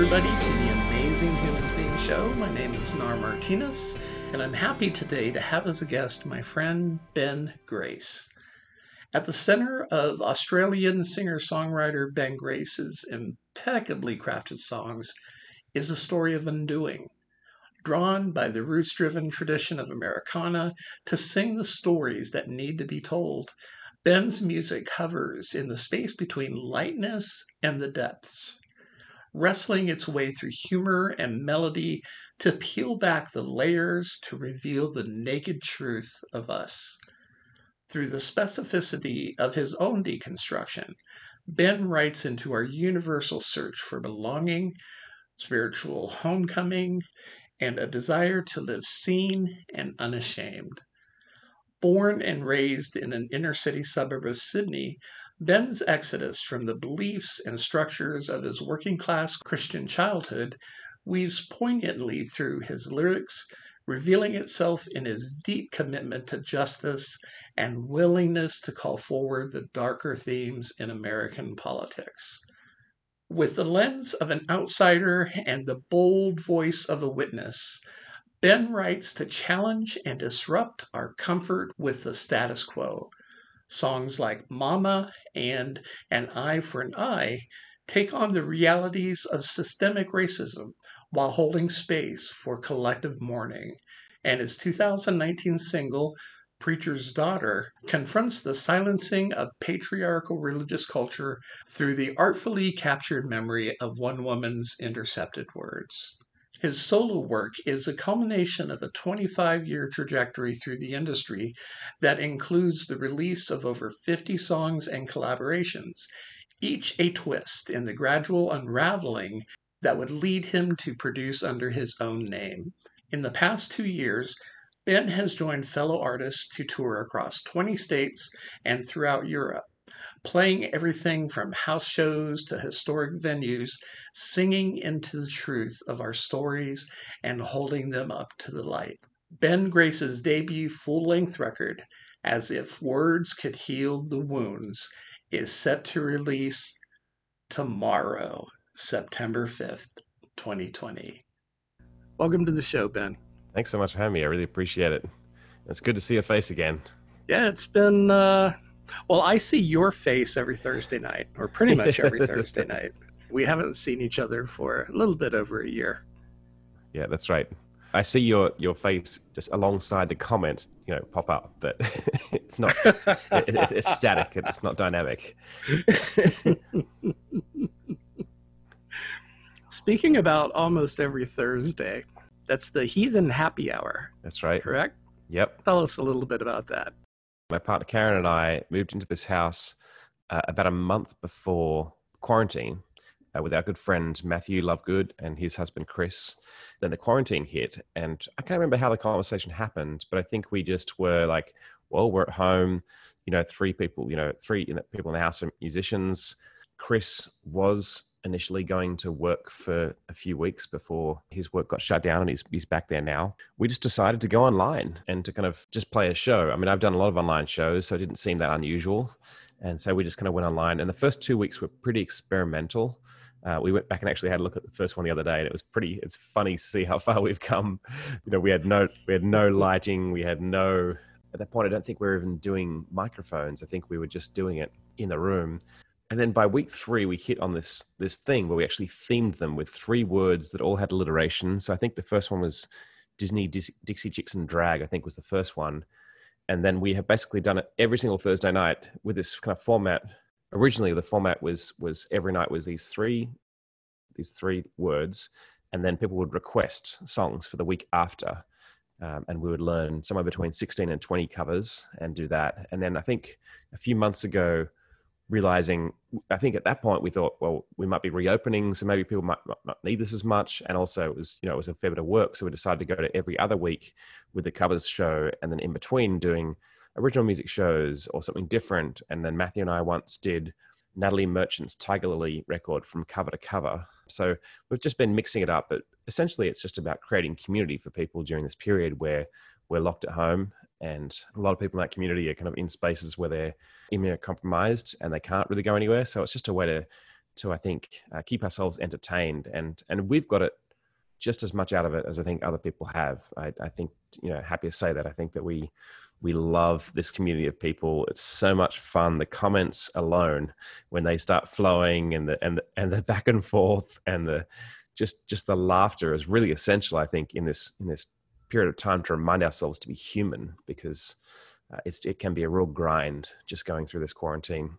Everybody, to the Amazing Humans Being Show. My name is Nar Martinez, and I'm happy today to have as a guest my friend Ben Grace. At the center of Australian singer songwriter Ben Grace's impeccably crafted songs is a story of undoing, drawn by the roots driven tradition of Americana to sing the stories that need to be told. Ben's music hovers in the space between lightness and the depths wrestling its way through humor and melody to peel back the layers to reveal the naked truth of us. Through the specificity of his own deconstruction, Ben writes into our universal search for belonging, spiritual homecoming, and a desire to live seen and unashamed. Born and raised in an inner city suburb of Sydney, Ben's exodus from the beliefs and structures of his working class Christian childhood weaves poignantly through his lyrics, revealing itself in his deep commitment to justice and willingness to call forward the darker themes in American politics. With the lens of an outsider and the bold voice of a witness, Ben writes to challenge and disrupt our comfort with the status quo Songs like Mama and An Eye for an Eye take on the realities of systemic racism while holding space for collective mourning. And his 2019 single, Preacher's Daughter, confronts the silencing of patriarchal religious culture through the artfully captured memory of one woman's intercepted words. His solo work is a culmination of a 25 year trajectory through the industry that includes the release of over 50 songs and collaborations, each a twist in the gradual unraveling that would lead him to produce under his own name. In the past two years, Ben has joined fellow artists to tour across 20 states and throughout Europe playing everything from house shows to historic venues, singing into the truth of our stories and holding them up to the light. Ben Grace's debut full length record, As If Words Could Heal the Wounds, is set to release tomorrow, September 5th, 2020. Welcome to the show, Ben. Thanks so much for having me. I really appreciate it. It's good to see your face again. Yeah, it's been uh, well, I see your face every Thursday night, or pretty much every Thursday night. We haven't seen each other for a little bit over a year. Yeah, that's right. I see your your face just alongside the comment, you know, pop up, but it's not. it, it, it's static. It's not dynamic. Speaking about almost every Thursday, that's the Heathen Happy Hour. That's right. Correct. Yep. Tell us a little bit about that. My partner Karen and I moved into this house uh, about a month before quarantine uh, with our good friend Matthew Lovegood and his husband Chris. Then the quarantine hit, and I can't remember how the conversation happened, but I think we just were like, well, we're at home, you know, three people, you know, three people in the house are musicians. Chris was initially going to work for a few weeks before his work got shut down and he's, he's back there now. We just decided to go online and to kind of just play a show. I mean, I've done a lot of online shows, so it didn't seem that unusual. And so we just kind of went online. And the first two weeks were pretty experimental. Uh, we went back and actually had a look at the first one the other day, and it was pretty. It's funny to see how far we've come. You know, we had no we had no lighting, we had no. At that point, I don't think we were even doing microphones. I think we were just doing it in the room and then by week three we hit on this this thing where we actually themed them with three words that all had alliteration. So i think the first one was disney Dis- dixie chicks and drag i think was the first one. And then we have basically done it every single thursday night with this kind of format. Originally the format was was every night was these three these three words. And then people would request songs for the week after um, and we would learn somewhere between 16 and 20 covers and do that. And then i think a few months ago realizing i think at that point we thought well we might be reopening so maybe people might not need this as much. And also it was you know it was a fair bit of work so we decided to go to every other week with the covers show and then in between doing original music shows or something different. And then matthew and i once did natalie merchant's tiger lily record from cover to cover. So we've just been mixing it up but essentially it's just about creating community for people during this period where we're locked at home and a lot of people in that community are kind of in spaces where they're immunocompromised and they can't really go anywhere so it's just a way to to I think uh, keep ourselves entertained, and and we've got it just as much out of it as I think other people have. I, I think you know happy to say that I think that we we love this community of people. It's so much fun. The comments alone, when they start flowing, and the and the, and the back and forth, and the just just the laughter is really essential. I think in this in this period of time to remind ourselves to be human because uh, it's it can be a real grind just going through this quarantine.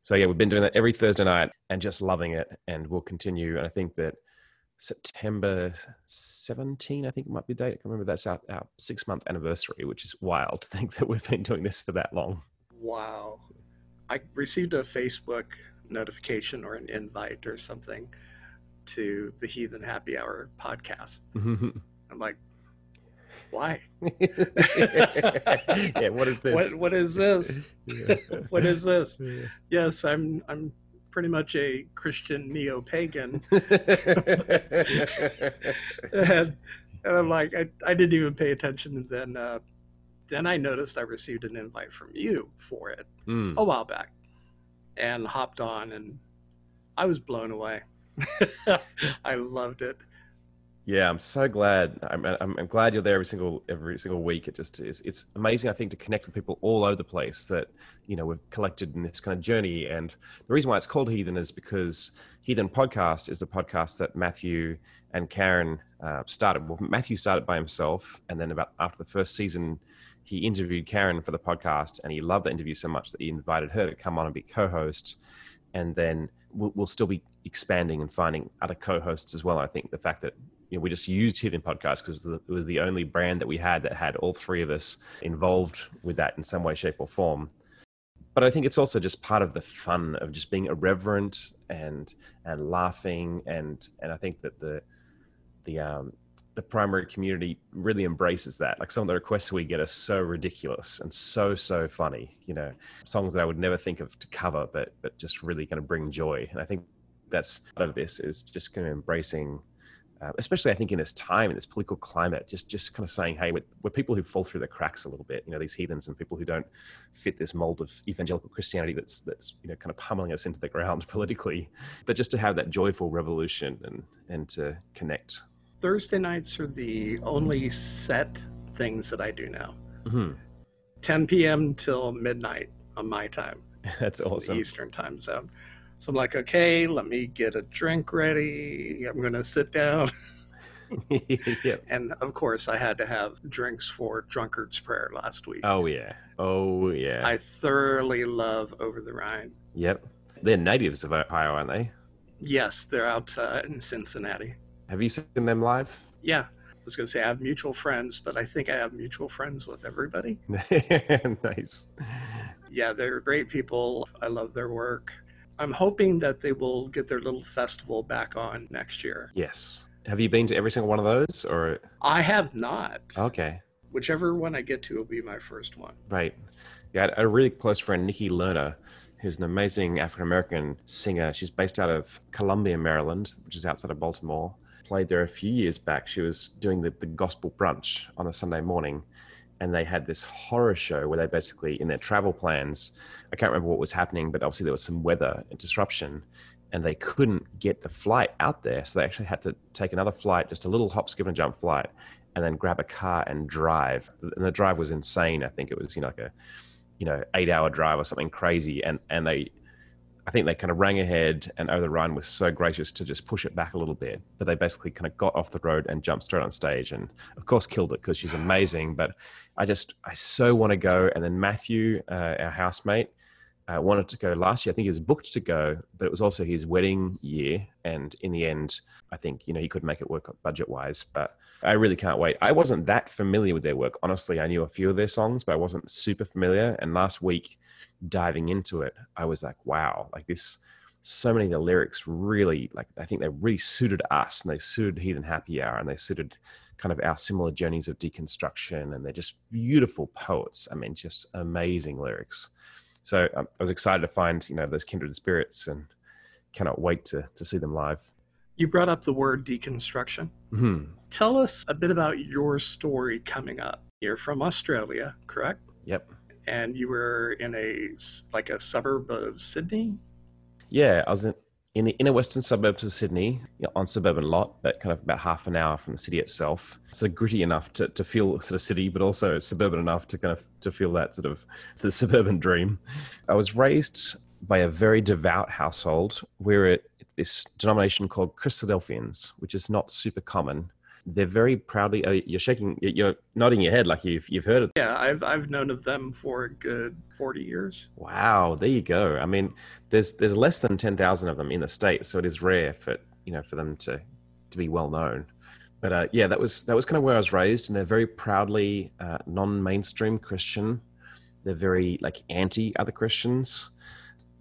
So yeah, we've been doing that every Thursday night and just loving it, and we'll continue. And I think that September 17, I think it might be the date. I can remember that's our, our six month anniversary, which is wild to think that we've been doing this for that long. Wow. I received a Facebook notification or an invite or something to the Heathen Happy Hour podcast. I'm like, why? yeah, what is this? What, what is this? what is this? Yeah. Yes, I'm I'm pretty much a Christian neo pagan. and, and, I'm like, I, I didn't even pay attention. And then, uh, then I noticed I received an invite from you for it mm. a while back and hopped on, and I was blown away. I loved it. Yeah, I'm so glad. I'm, I'm, glad you're there every single every single week. It just is. It's amazing, I think, to connect with people all over the place that you know we've collected in this kind of journey. And the reason why it's called Heathen is because Heathen Podcast is the podcast that Matthew and Karen uh, started. Well, Matthew started by himself, and then about after the first season, he interviewed Karen for the podcast, and he loved the interview so much that he invited her to come on and be co-host. And then we'll, we'll still be expanding and finding other co-hosts as well. I think the fact that you know, we just used Heathen Podcast because it was the only brand that we had that had all three of us involved with that in some way, shape, or form. But I think it's also just part of the fun of just being irreverent and and laughing and and I think that the the um, the primary community really embraces that. Like some of the requests we get are so ridiculous and so so funny. You know, songs that I would never think of to cover, but but just really kind of bring joy. And I think that's part of this is just kind of embracing uh, especially I think in this time in this political climate, just just kind of saying, hey, we're, we're, people who fall through the cracks a little bit. You know, these heathens and people who don't fit this mold of evangelical Christianity that's that's you know kind of pummeling us into the ground politically. But just to have that joyful revolution and and to connect. Thursday nights are the only set things that I do now. Mm-hmm. 10 p.m. till midnight on my time. That's awesome. Eastern time zone. So I'm like, okay, let me get a drink ready. I'm going to sit down. yep. And of course, I had to have drinks for Drunkard's Prayer last week. Oh, yeah. Oh, yeah. I thoroughly love Over the Rhine. Yep. They're natives of Ohio, aren't they? Yes, they're out uh, in Cincinnati. Have you seen them live? Yeah. I was going to say I have mutual friends, but I think I have mutual friends with everybody. nice. Yeah, they're great people. I love their work. I'm hoping that they will get their little festival back on next year. Yes. Have you been to every single one of those or I have not. Okay. Whichever one I get to will be my first one. Right. Yeah, a really close friend, Nikki Lerner, who's an amazing African American singer. She's based out of Columbia, Maryland, which is outside of Baltimore. Played there a few years back. She was doing the, the gospel brunch on a Sunday morning and they had this horror show where they basically in their travel plans i can't remember what was happening but obviously there was some weather and disruption and they couldn't get the flight out there. So they actually had to take another flight just a little hop skip and jump flight and then grab a car and drive. And the drive was insane. I think it was you know like a you know eight hour drive or something crazy. And and they I think they kind of rang ahead, and Over the Rhine was so gracious to just push it back a little bit. But they basically kind of got off the road and jumped straight on stage, and of course killed it because she's amazing. But I just, I so want to go. And then Matthew, uh, our housemate, uh, wanted to go last year. I think he was booked to go, but it was also his wedding year. And in the end, I think, you know, he could make it work budget wise. But I really can't wait. I wasn't that familiar with their work. Honestly, I knew a few of their songs, but I wasn't super familiar. And last week, diving into it, I was like, wow, like this, so many of the lyrics really, like, I think they really suited us and they suited Heathen Happy Hour and they suited kind of our similar journeys of deconstruction. And they're just beautiful poets. I mean, just amazing lyrics. So um, I was excited to find, you know, those kindred spirits and cannot wait to, to see them live. You brought up the word deconstruction. Mm-hmm. Tell us a bit about your story coming up. You're from Australia, correct? Yep. And you were in a like a suburb of Sydney. Yeah, I was in in the inner western suburbs of Sydney, you know, on suburban lot, but kind of about half an hour from the city itself. So gritty enough to, to feel sort of city, but also suburban enough to kind of to feel that sort of the suburban dream. I was raised by a very devout household. We're at this denomination called Christadelphians, which is not super common they're very proudly. Uh, you're shaking. You're nodding your head like you've you've heard of. Yeah, I've I've known of them for a good forty years. Wow, there you go. I mean, there's there's less than ten thousand of them in the state, so it is rare for you know for them to to be well known. But uh, yeah, that was that was kind of where I was raised, and they're very proudly uh, non-mainstream Christian. They're very like anti other Christians.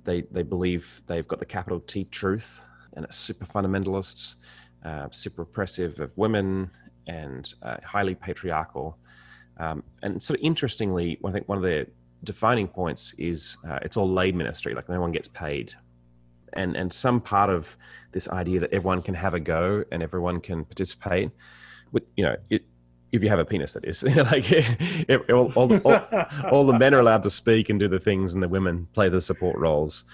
They they believe they've got the capital T truth, and it's super fundamentalists uh, super oppressive of women and uh, highly patriarchal. Um, and sort of interestingly, I think one of the defining points is uh, it's all lay ministry, like no one gets paid. And, and some part of this idea that everyone can have a go and everyone can participate with, you know, it, if you have a penis, that is. like all, all, all, all, the men are allowed to speak and do the things, and the women play the support roles.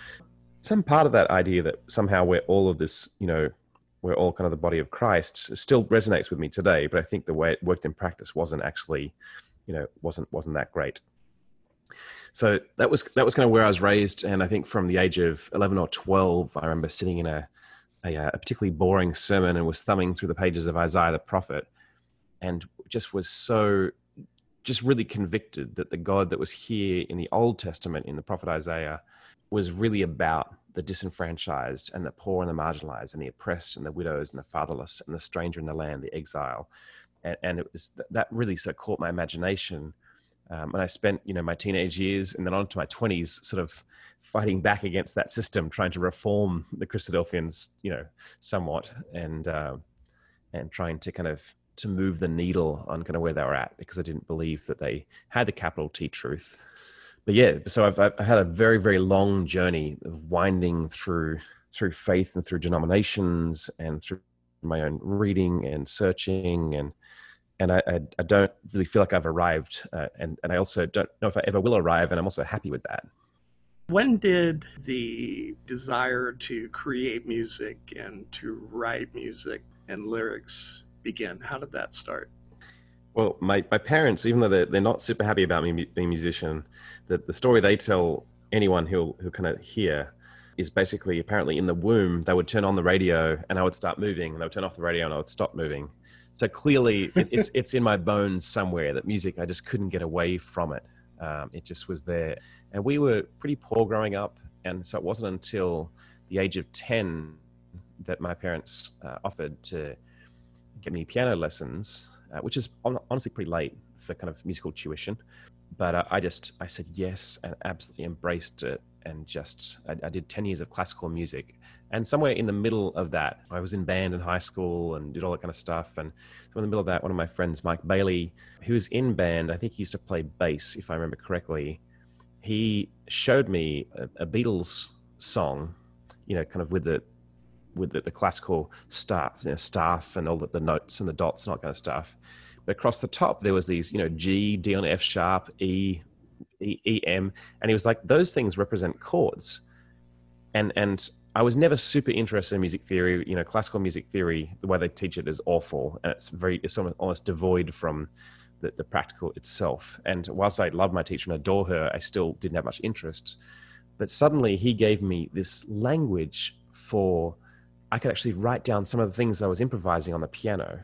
Some part of that idea that somehow we're all of this, you know, we're all kind of the body of Christ still resonates with me today. But I think the way it worked in practice wasn't actually, you know, wasn't wasn't that great. So that was that was kind of where I was raised, and I think from the age of eleven or twelve, I remember sitting in a a, uh, a particularly boring sermon and was thumbing through the pages of Isaiah the prophet, and just was so just really convicted that the God that was here in the Old Testament in the prophet Isaiah was really about the disenfranchised and the poor and the marginalized and the oppressed and the widows and the fatherless and the stranger in the land, the exile. And, and it was that really sort of caught my imagination. Um, and I spent, you know, my teenage years and then on to my twenties, sort of fighting back against that system, trying to reform the Christadelphians, you know, somewhat, and uh, and trying to kind of to move the needle on kind of where they were at because I didn't believe that they had the capital T truth but yeah, so I've, I've had a very, very long journey of winding through through faith and through denominations and through my own reading and searching and and I, I, I don't really feel like I've arrived, uh, and and I also don't know if I ever will arrive, and I'm also happy with that. When did the desire to create music and to write music and lyrics begin? How did that start? Well, my, my parents, even though they're, they're not super happy about me being a musician, the, the story they tell anyone who'll, who kind of hear is basically apparently in the womb, they would turn on the radio and I would start moving, and they would turn off the radio and I would stop moving. So clearly, it, it's, it's in my bones somewhere that music, I just couldn't get away from it. Um, it just was there. And we were pretty poor growing up. And so it wasn't until the age of 10 that my parents uh, offered to get me piano lessons uh, which is honestly pretty late for kind of musical tuition. But uh, I just I said yes and absolutely embraced it and just I, I, did 10 years of classical music and somewhere in the middle of that i was in band in high school and did all that kind of stuff and so in the middle of that one of my friends mike bailey who was in band i think he used to play bass if i remember correctly he showed me a, a beatles song you know kind of with the with the, the classical staff, you know, staff and all the, the notes and the dots and all that kind of stuff. But across the top, there was these, you know, G, D on F sharp, E, E, E, M, and he was like, those things represent chords. And and I was never super interested in music theory. You know, classical music theory, the way they teach it is awful, and it's very, it's almost, almost devoid from the, the practical itself. And whilst I love my teacher and adore her, I still didn't have much interest. But suddenly, he gave me this language for I could actually write down some of the things I was improvising on the piano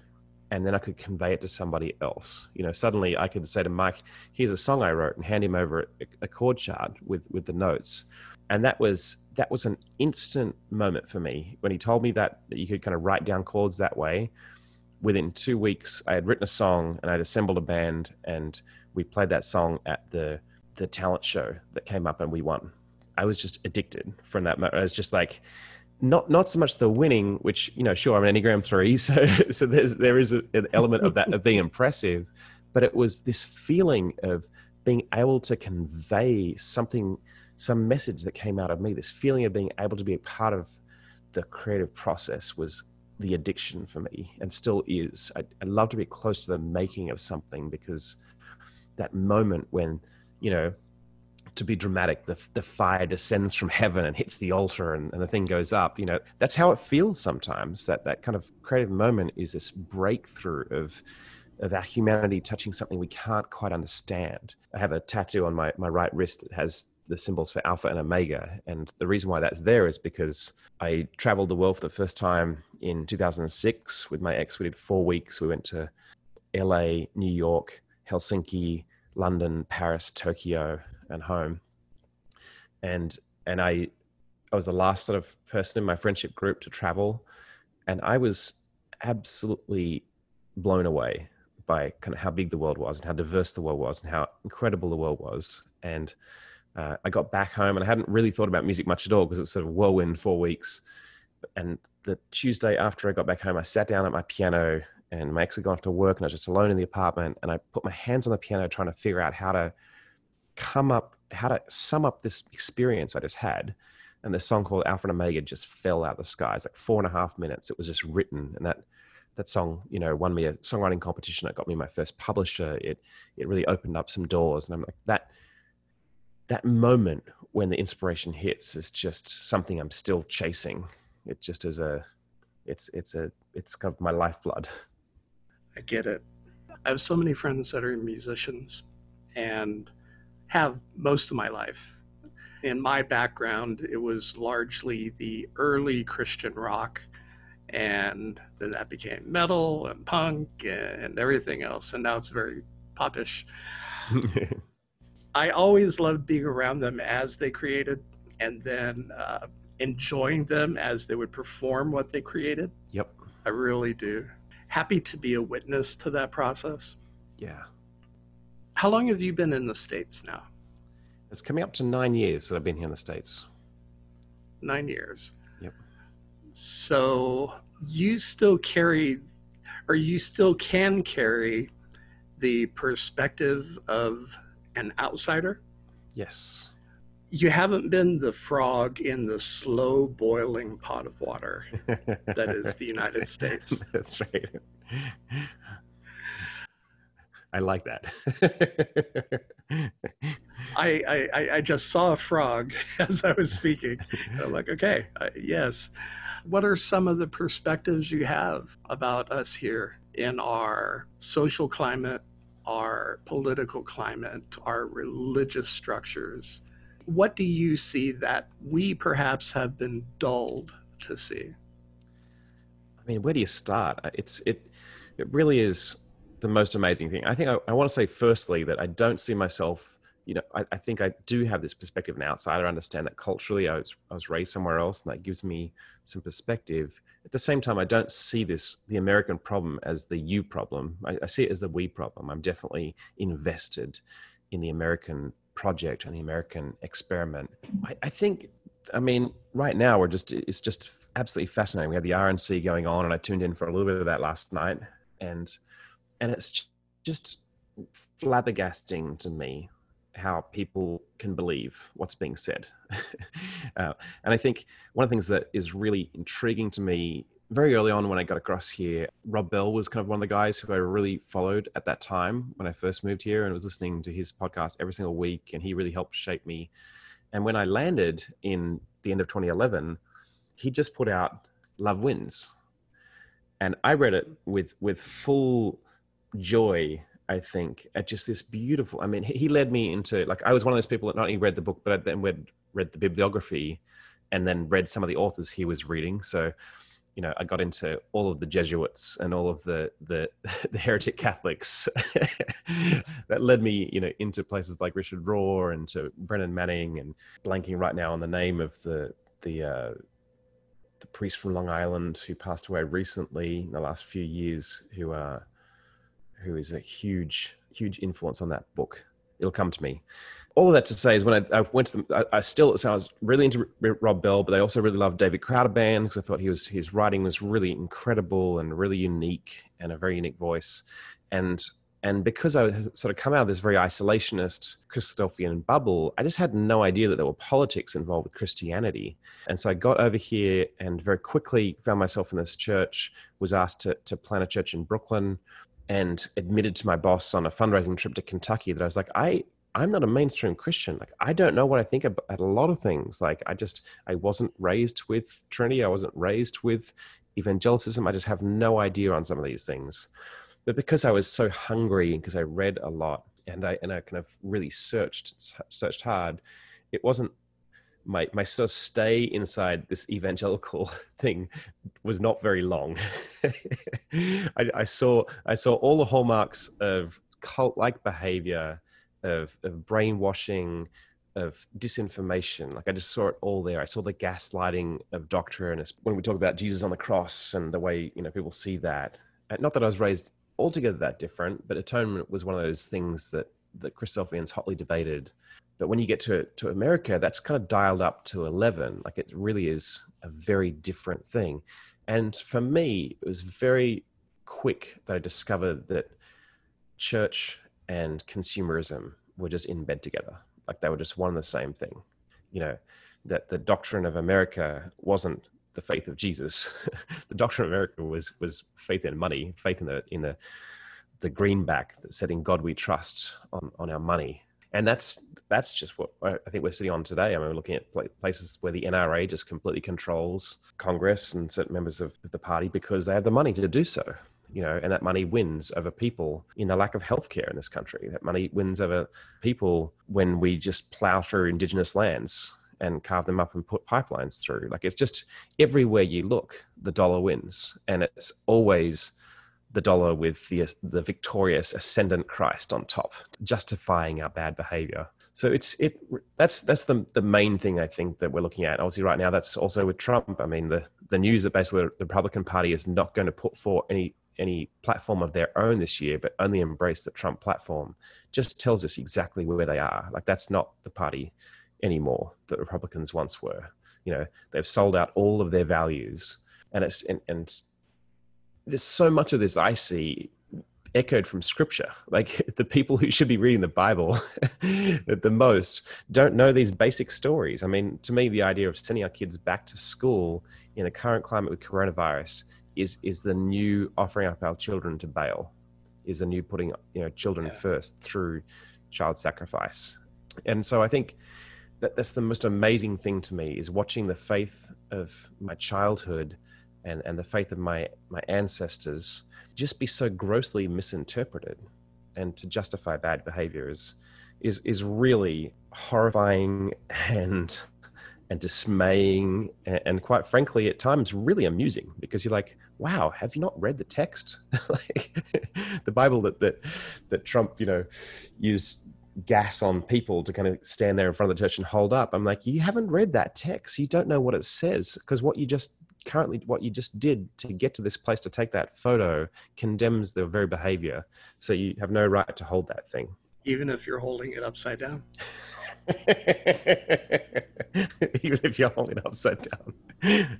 and then I could convey it to somebody else. You know, suddenly I could say to Mike, "Here's a song I wrote," and hand him over a, chord chart with with the notes. And that was that was an instant moment for me when he told me that that you could kind of write down chords that way. Within two weeks, I had written a song and I'd assembled a band, and we played that song at the the talent show that came up, and we won. I was just addicted from that moment. I was just like not not so much the winning, which you know, sure, I'm an Enneagram three, so so there's there is a, an element of that of being impressive, but it was this feeling of being able to convey something, some message that came out of me. This feeling of being able to be a part of the creative process was the addiction for me, and still is. I, I love to be close to the making of something because that moment when you know to be dramatic, the, the fire descends from heaven and hits the altar and, and the thing goes up. You know, that's how it feels sometimes. That that kind of creative moment is this breakthrough of of our humanity touching something we can't quite understand. I have a tattoo on my, my right wrist that has the symbols for Alpha and Omega. And the reason why that's there is because I traveled the world for the first time in 2006 with my ex. We did four weeks. We went to LA, New York, Helsinki, London, Paris, Tokyo, and home. And and I I was the last sort of person in my friendship group to travel, and I was absolutely blown away by kind of how big the world was and how diverse the world was and how incredible the world was. And uh, I got back home and I hadn't really thought about music much at all because it was sort of whirlwind four weeks. And the Tuesday after I got back home, I sat down at my piano and my ex had gone off to work and I was just alone in the apartment. And I put my hands on the piano trying to figure out how to come up, how to sum up this experience I just had. And this song called Alpha and Omega just fell out of the sky. It's like four and a half minutes. It was just written. And that that song, you know, won me a songwriting competition. It got me my first publisher. It it really opened up some doors. And I'm like that that moment when the inspiration hits is just something I'm still chasing. It just is a it's it's a it's kind of my lifeblood. I get it. I have so many friends that are musicians and have most of my life. In my background, it was largely the early Christian rock and then that became metal and punk and everything else and now it's very popish. I always loved being around them as they created and then uh, enjoying them as they would perform what they created. Yep. I really do. Happy to be a witness to that process. Yeah how long have you been in the states now it's coming up to nine years that i've been here in the states nine years yep so you still carry, or you still can carry, the perspective of an outsider. Yes. You haven't been the frog in the slow boiling pot of water that is the United States. That's right. I like that. I, I, I just saw a frog as I was speaking. I'm like, okay, uh, yes. What are some of the perspectives you have about us here in our social climate, our political climate, our religious structures? What do you see that we perhaps have been dulled to see? I mean, where do you start? It's it it really is the most amazing thing. I think I, I want to say firstly that I don't see myself you know, I, I, think I do have this perspective of an outsider. I understand that culturally I was, I was raised somewhere else and that gives me some perspective. At the same time, I don't see this, the American problem as the you problem. I, I see it as the we problem. I'm definitely invested in the American project and the American experiment. I, I think, I mean, right now we're just, it's just absolutely fascinating. We have the RNC going on and I tuned in for a little bit of that last night and, and it's just flabbergasting to me how people can believe what's being said. uh, and I think one of the things that is really intriguing to me very early on when I got across here, Rob Bell was kind of one of the guys who I really followed at that time when I first moved here and was listening to his podcast every single week. And he really helped shape me. And when I landed in the end of 2011, he just put out Love Wins. And I read it with, with full joy I think, at just this beautiful. I mean, he led me into like I was one of those people that not only read the book, but I then read read the bibliography, and then read some of the authors he was reading. So, you know, I got into all of the Jesuits and all of the the, the heretic Catholics that led me, you know, into places like Richard Rohr and to Brennan Manning and blanking right now on the name of the the uh, the priest from Long Island who passed away recently in the last few years, who uh who is a huge, huge influence on that book. It'll come to me. All of that to say is when I, I went to the, I, I, still, so I was really into Rob Bell, but I also really loved David Crowder-Band because I thought he was, his writing was really incredible and really unique and a very unique voice. And, and because I sort of come out of this very isolationist Christadelphian bubble, I just had no idea that there were politics involved with Christianity. And so I got over here and very quickly found myself in this church, was asked to, to plant a church in Brooklyn and admitted to my boss on a fundraising trip to Kentucky that I was like, I I'm not a mainstream Christian. Like I don't know what I think about a lot of things. Like I just I wasn't raised with Trinity. I wasn't raised with evangelicism. I just have no idea on some of these things. But because I was so hungry and because I read a lot and I and I kind of really searched searched hard, it wasn't my my sort of stay inside this evangelical thing was not very long. I, I, saw I saw all the hallmarks of cult like behavior, of of brainwashing, of disinformation. Like I just saw it all there. I saw the gaslighting of doctrine when we talk about Jesus on the cross and the way you know people see that. Uh, not that I was raised altogether that different, but atonement was one of those things that that Christadelphians hotly debated. But when you get to to America, that's kind of dialed up to eleven. Like it really is a very different thing. And for me, it was very quick that I discovered that church and consumerism were just in bed together. Like they were just one and the same thing. You know, that the doctrine of America wasn't the faith of Jesus. the doctrine of America was was faith in money, faith in the in the the greenback that in God we trust on, on our money. And that's that's just what I think we're sitting on today. I mean, we're looking at places where the NRA just completely controls Congress and certain members of the party because they have the money to do so. You know, and that money wins over people in the lack of healthcare in this country. That money wins over people when we just plow through indigenous lands and carve them up and put pipelines through. Like it's just everywhere you look, the dollar wins, and it's always the dollar with the the victorious ascendant Christ on top, justifying our bad behavior. So it's it that's that's the the main thing I think that we're looking at. Obviously, right now that's also with Trump. I mean, the the news that basically the Republican Party is not going to put forth any any platform of their own this year, but only embrace the Trump platform, just tells us exactly where they are. Like that's not the party anymore that Republicans once were. You know, they've sold out all of their values, and it's and, and there's so much of this I see echoed from scripture. Like the people who should be reading the Bible the most don't know these basic stories. I mean, to me, the idea of sending our kids back to school in the current climate with coronavirus is is the new offering up our children to Baal, is the new putting you know children yeah. first through child sacrifice. And so I think that that's the most amazing thing to me is watching the faith of my childhood and, and the faith of my, my ancestors just be so grossly misinterpreted. And to justify bad behavior is, is, is really horrifying and, and dismaying. And, and quite frankly at times really amusing because you're like wow have you not read the text? Like the bible that that that trump you know used gas on people to kind of stand there in front of the church and hold up. I'm like you haven't read that text. You don't know what it says. Because what you just currently what you just did to get to this place to take that photo condemns the very behavior. So you have no right to hold that thing. Even if you're holding it upside down. Even if you're holding it upside down.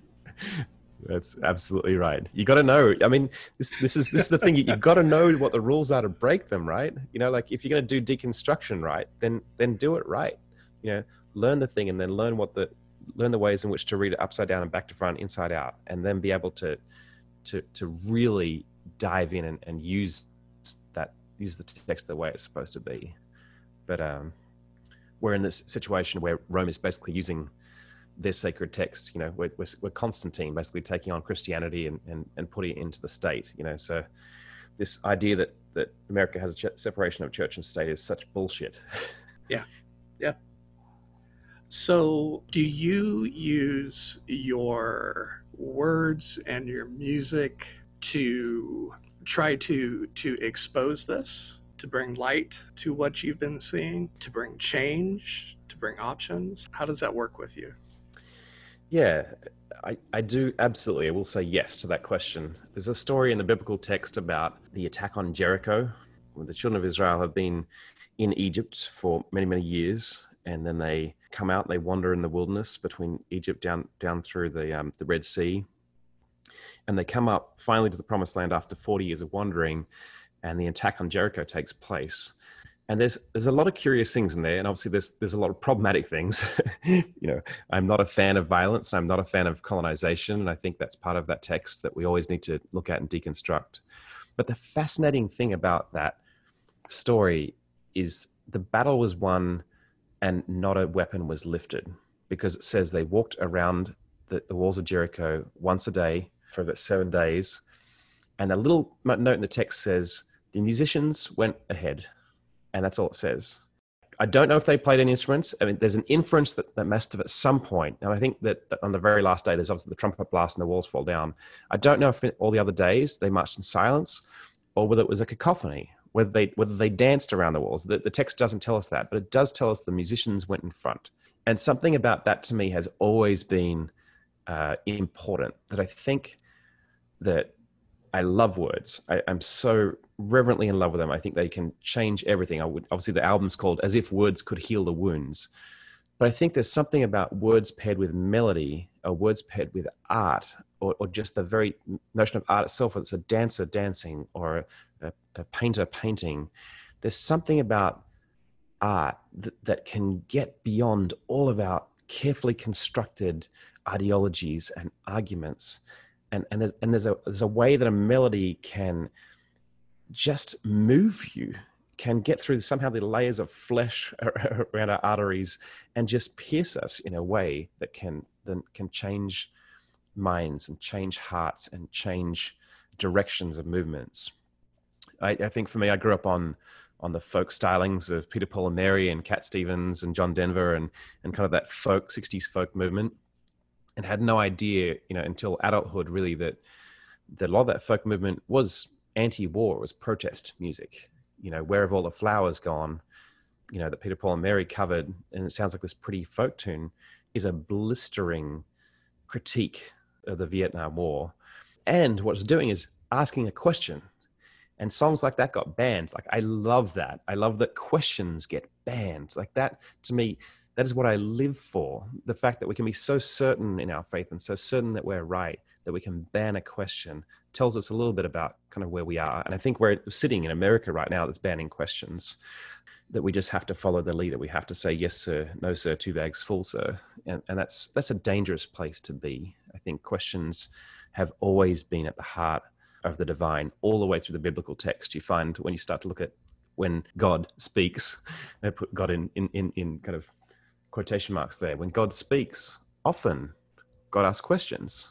That's absolutely right. You got to know. I mean, this this is this is the thing. You, have got to know what the rules are to break them, right? You know, like if you're going to do deconstruction right, then then do it right. You know, learn the thing and then learn what the learn the ways in which to read it upside down and back to front, inside out, and then be able to to to really dive in and, and use that use the text the way it's supposed to be. But um, we're in this situation where Rome is basically using their sacred text. You know, we're, we're, we're Constantine basically taking on Christianity and, and, and putting it into the state. You know, so this idea that that America has a separation of church and state is such bullshit. Yeah, yeah. So, do you use your words and your music to try to to expose this, to bring light to what you've been seeing, to bring change, to bring options? How does that work with you? Yeah, I, I do absolutely. I will say yes to that question. There's a story in the biblical text about the attack on Jericho. The children of Israel have been in Egypt for many, many years, and then they come out and they wander in the wilderness between Egypt down down through the um, the Red Sea, and they come up finally to the Promised Land after 40 years of wandering, and the attack on Jericho takes place. And there's there's a lot of curious things in there, and obviously there's there's a lot of problematic things. you know, I'm not a fan of violence. I'm not a fan of colonization, and I think that's part of that text that we always need to look at and deconstruct. But the fascinating thing about that story is the battle was won and not a weapon was lifted because it says they walked around the, the walls of Jericho once a day for about seven days. And a little note in the text says the musicians went ahead, and that's all it says. I don't know if they played any instruments. I mean, there's an inference that, that must have at some point. Now, I think that, on the very last day, there's obviously the trumpet blast and the walls fall down. I don't know if all the other days they marched in silence or whether it was a cacophony, whether they whether they danced around the walls. The, the text doesn't tell us that, but it does tell us the musicians went in front. And something about that to me has always been uh, important. That I think that I love words. I, am so reverently in love with them. I think they can change everything. I would obviously the album's called "As If Words Could Heal the Wounds," but I think there's something about words paired with melody, or words paired with art, or, or just the very notion of art itself. Whether it's a dancer dancing or a, a painter painting, there's something about art that, that can get beyond all of our carefully constructed ideologies and arguments and and there's and there's a there's a way that a melody can just move you can get through somehow the layers of flesh around our arteries and just pierce us in a way that can then can change minds and change hearts and change directions of movements. I, I, think for me, I grew up on on the folk stylings of Peter Paul and Mary and Cat Stevens and John Denver and and kind of that folk '60s folk movement and had no idea, you know, until adulthood really that that a lot of that folk movement was anti-war, was protest music. You know, where have all the flowers gone? You know, that Peter Paul and Mary covered, and it sounds like this pretty folk tune, is a blistering critique of the Vietnam War. And what it's doing is asking a question. And songs like that got banned. Like I love that. I love that questions get banned. Like that to me that is what I live for. The fact that we can be so certain in our faith and so certain that we're right that we can ban a question tells us a little bit about kind of where we are. And I think we're sitting in America right now that's banning questions that we just have to follow the leader. We have to say yes, sir, no, sir, two bags full, sir. And, and that's that's a dangerous place to be. I think questions have always been at the heart of the divine all the way through the biblical text. You find when you start to look at when God speaks, they put God in in in, in kind of quotation marks there. When God speaks, often God asks questions.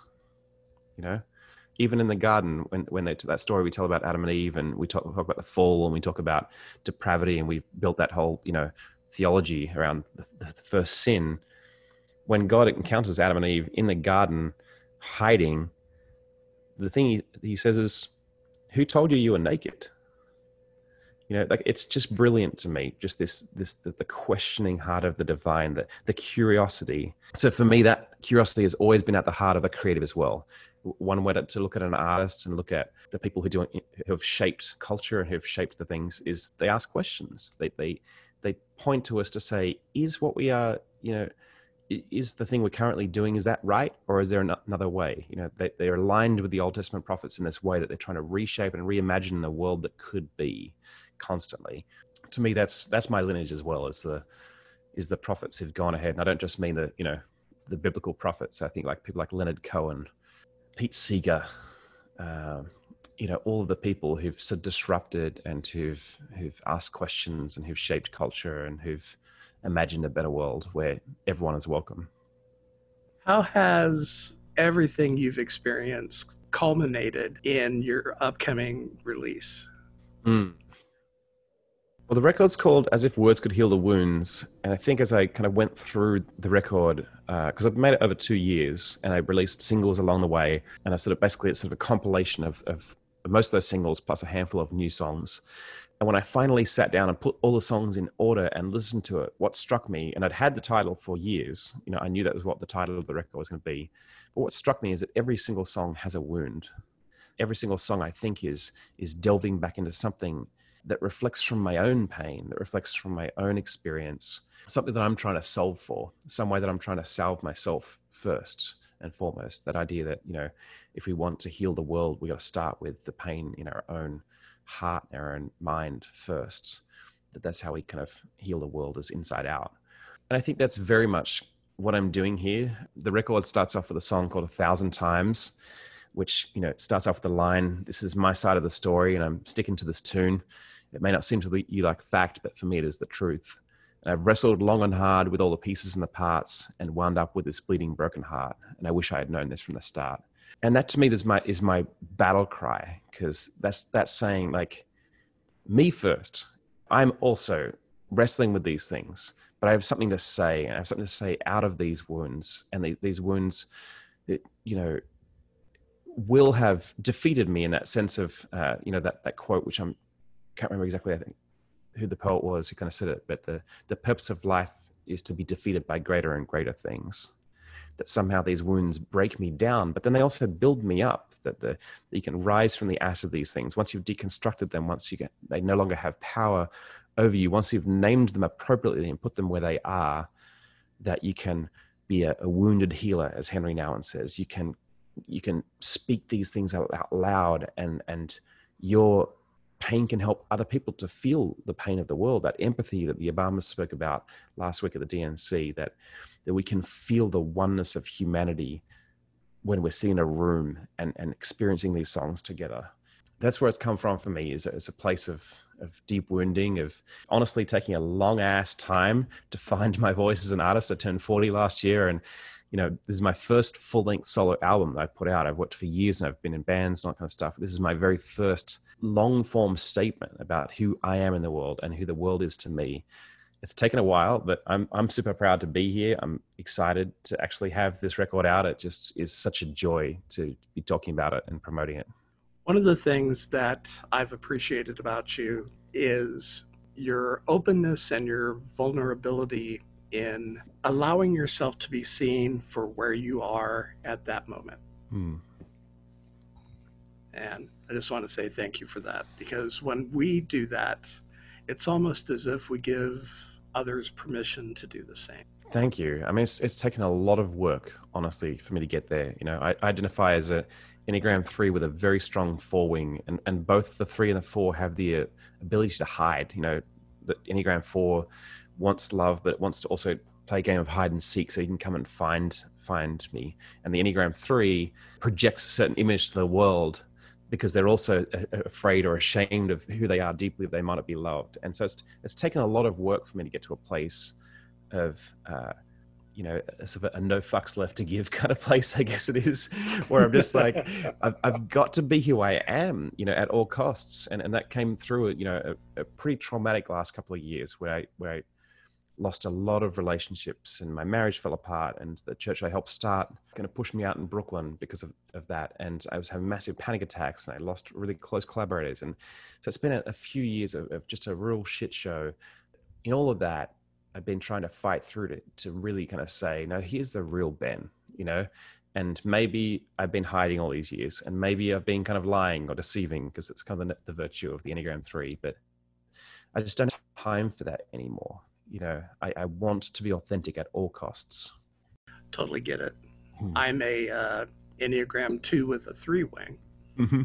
You know, even in the garden, when when they, that story we tell about Adam and Eve, and we talk, talk about the fall, and we talk about depravity, and we've built that whole you know theology around the, the first sin. When God encounters Adam and Eve in the garden, hiding, the thing he, he says is, "Who told you you were naked?" You know like it's just brilliant to me just this this the, the, questioning heart of the divine the, the curiosity. So for me that curiosity has always been at the heart of a creative as well. One way to, to look at an artist and look at the people who do who have shaped culture and who have shaped the things is they ask questions. They they they point to us to say is what we are you know is the thing we're currently doing is that right or is there another way? You know they, they're aligned with the old testament prophets in this way that they're trying to reshape and reimagine the world that could be constantly. To me, that's that's my lineage as well as the is the prophets who've gone ahead. And I don't just mean the you know the biblical prophets. I think like people like Leonard Cohen, Pete Seeger, uh, you know, all of the people who've disrupted and who've who've asked questions and who've shaped culture and who've imagined a better world where everyone is welcome. How has everything you've experienced culminated in your upcoming release? Mm. Well, the record's called As If Words Could Heal the Wounds. And I think as I kind of went through the record, because uh, I've made it over two years and I released singles along the way. And I sort of basically, it's sort of a compilation of, of most of those singles plus a handful of new songs. And when I finally sat down and put all the songs in order and listened to it, what struck me, and I'd had the title for years, you know, I knew that was what the title of the record was going to be. But what struck me is that every single song has a wound. Every single song I think is is delving back into something that reflects from my own pain, that reflects from my own experience, something that I'm trying to solve for, some way that I'm trying to salve myself first and foremost. That idea that, you know, if we want to heal the world, we got to start with the pain in our own heart, our own mind first. That that's how we kind of heal the world is inside out. And I think that's very much what I'm doing here. The record starts off with a song called A Thousand Times, which you know starts off with the line, "This is my side of the story, and I'm sticking to this tune." It may not seem to you like fact, but for me, it is the truth. And I've wrestled long and hard with all the pieces and the parts, and wound up with this bleeding, broken heart. And I wish I had known this from the start. And that to me is my is my battle cry because that's that's saying like me first. I'm also wrestling with these things, but I have something to say, and I have something to say out of these wounds, and the, these wounds, it, you know, will have defeated me in that sense of, uh, you know, that that quote, which I'm can't remember exactly. I think who the poet was who kind of said it, but the the purpose of life is to be defeated by greater and greater things. That somehow these wounds break me down, but then they also build me up. That the that you can rise from the ash of these things once you've deconstructed them. Once you get, they no longer have power over you. Once you've named them appropriately and put them where they are, that you can be a, a wounded healer, as Henri Nouwen says. You can you can speak these things out, out loud, and and your pain can help other people to feel the pain of the world. That empathy that the Obamas spoke about last week at the DNC. That that we can feel the oneness of humanity when we're sitting in a room and, and experiencing these songs together. That's where it's come from for me, is, is a place of, of deep wounding, of honestly taking a long ass time to find my voice as an artist. I turned 40 last year and you know, this is my first full length solo album that I've put out. I've worked for years and I've been in bands and all that kind of stuff. This is my very first long form statement about who I am in the world and who the world is to me it's taken a while, but I'm I'm super proud to be here. I'm excited to actually have this record out. It just is such a joy to be talking about it and promoting it. One of the things that I've appreciated about you is your openness and your vulnerability in allowing yourself to be seen for where you are at that moment. Hmm. And I just want to say thank you for that because when we do that, it's almost as if we give others permission to do the same. Thank you. I mean, it's, it's taken a lot of work, honestly, for me to get there. You know, I, identify as a Enneagram three with a very strong four wing, and, and both the three and the four have the uh, ability to hide. You know, the Enneagram four wants love, but it wants to also play a game of hide and seek, so you can come and find find me. And the Enneagram three projects a certain image to the world because they're also afraid or ashamed of who they are deeply they might not be loved. And so it's, it's taken a lot of work for me to get to a place of uh, you know a, sort of a, no fucks left to give kind of place i guess it is where i'm just like I've, I've got to be who i am you know at all costs. And, and that came through you know a, a pretty traumatic last couple of years where i where i lost a lot of relationships and my marriage fell apart and the church i helped start kind of pushed me out in brooklyn because of, of that. And i was having massive panic attacks and i lost really close collaborators. And so it's been a, a few years of, of, just a real shit show. In all of that i've been trying to fight through to, to really kind of say no here's the real ben you know? And maybe i've been hiding all these years and maybe i've been kind of lying or deceiving because it's kind of the, the virtue of the enneagram 3 but i just don't have time for that anymore you know, I, I want to be authentic at all costs. Totally get it. Hmm. I'm a uh, Enneagram two with a three wing. Mm-hmm.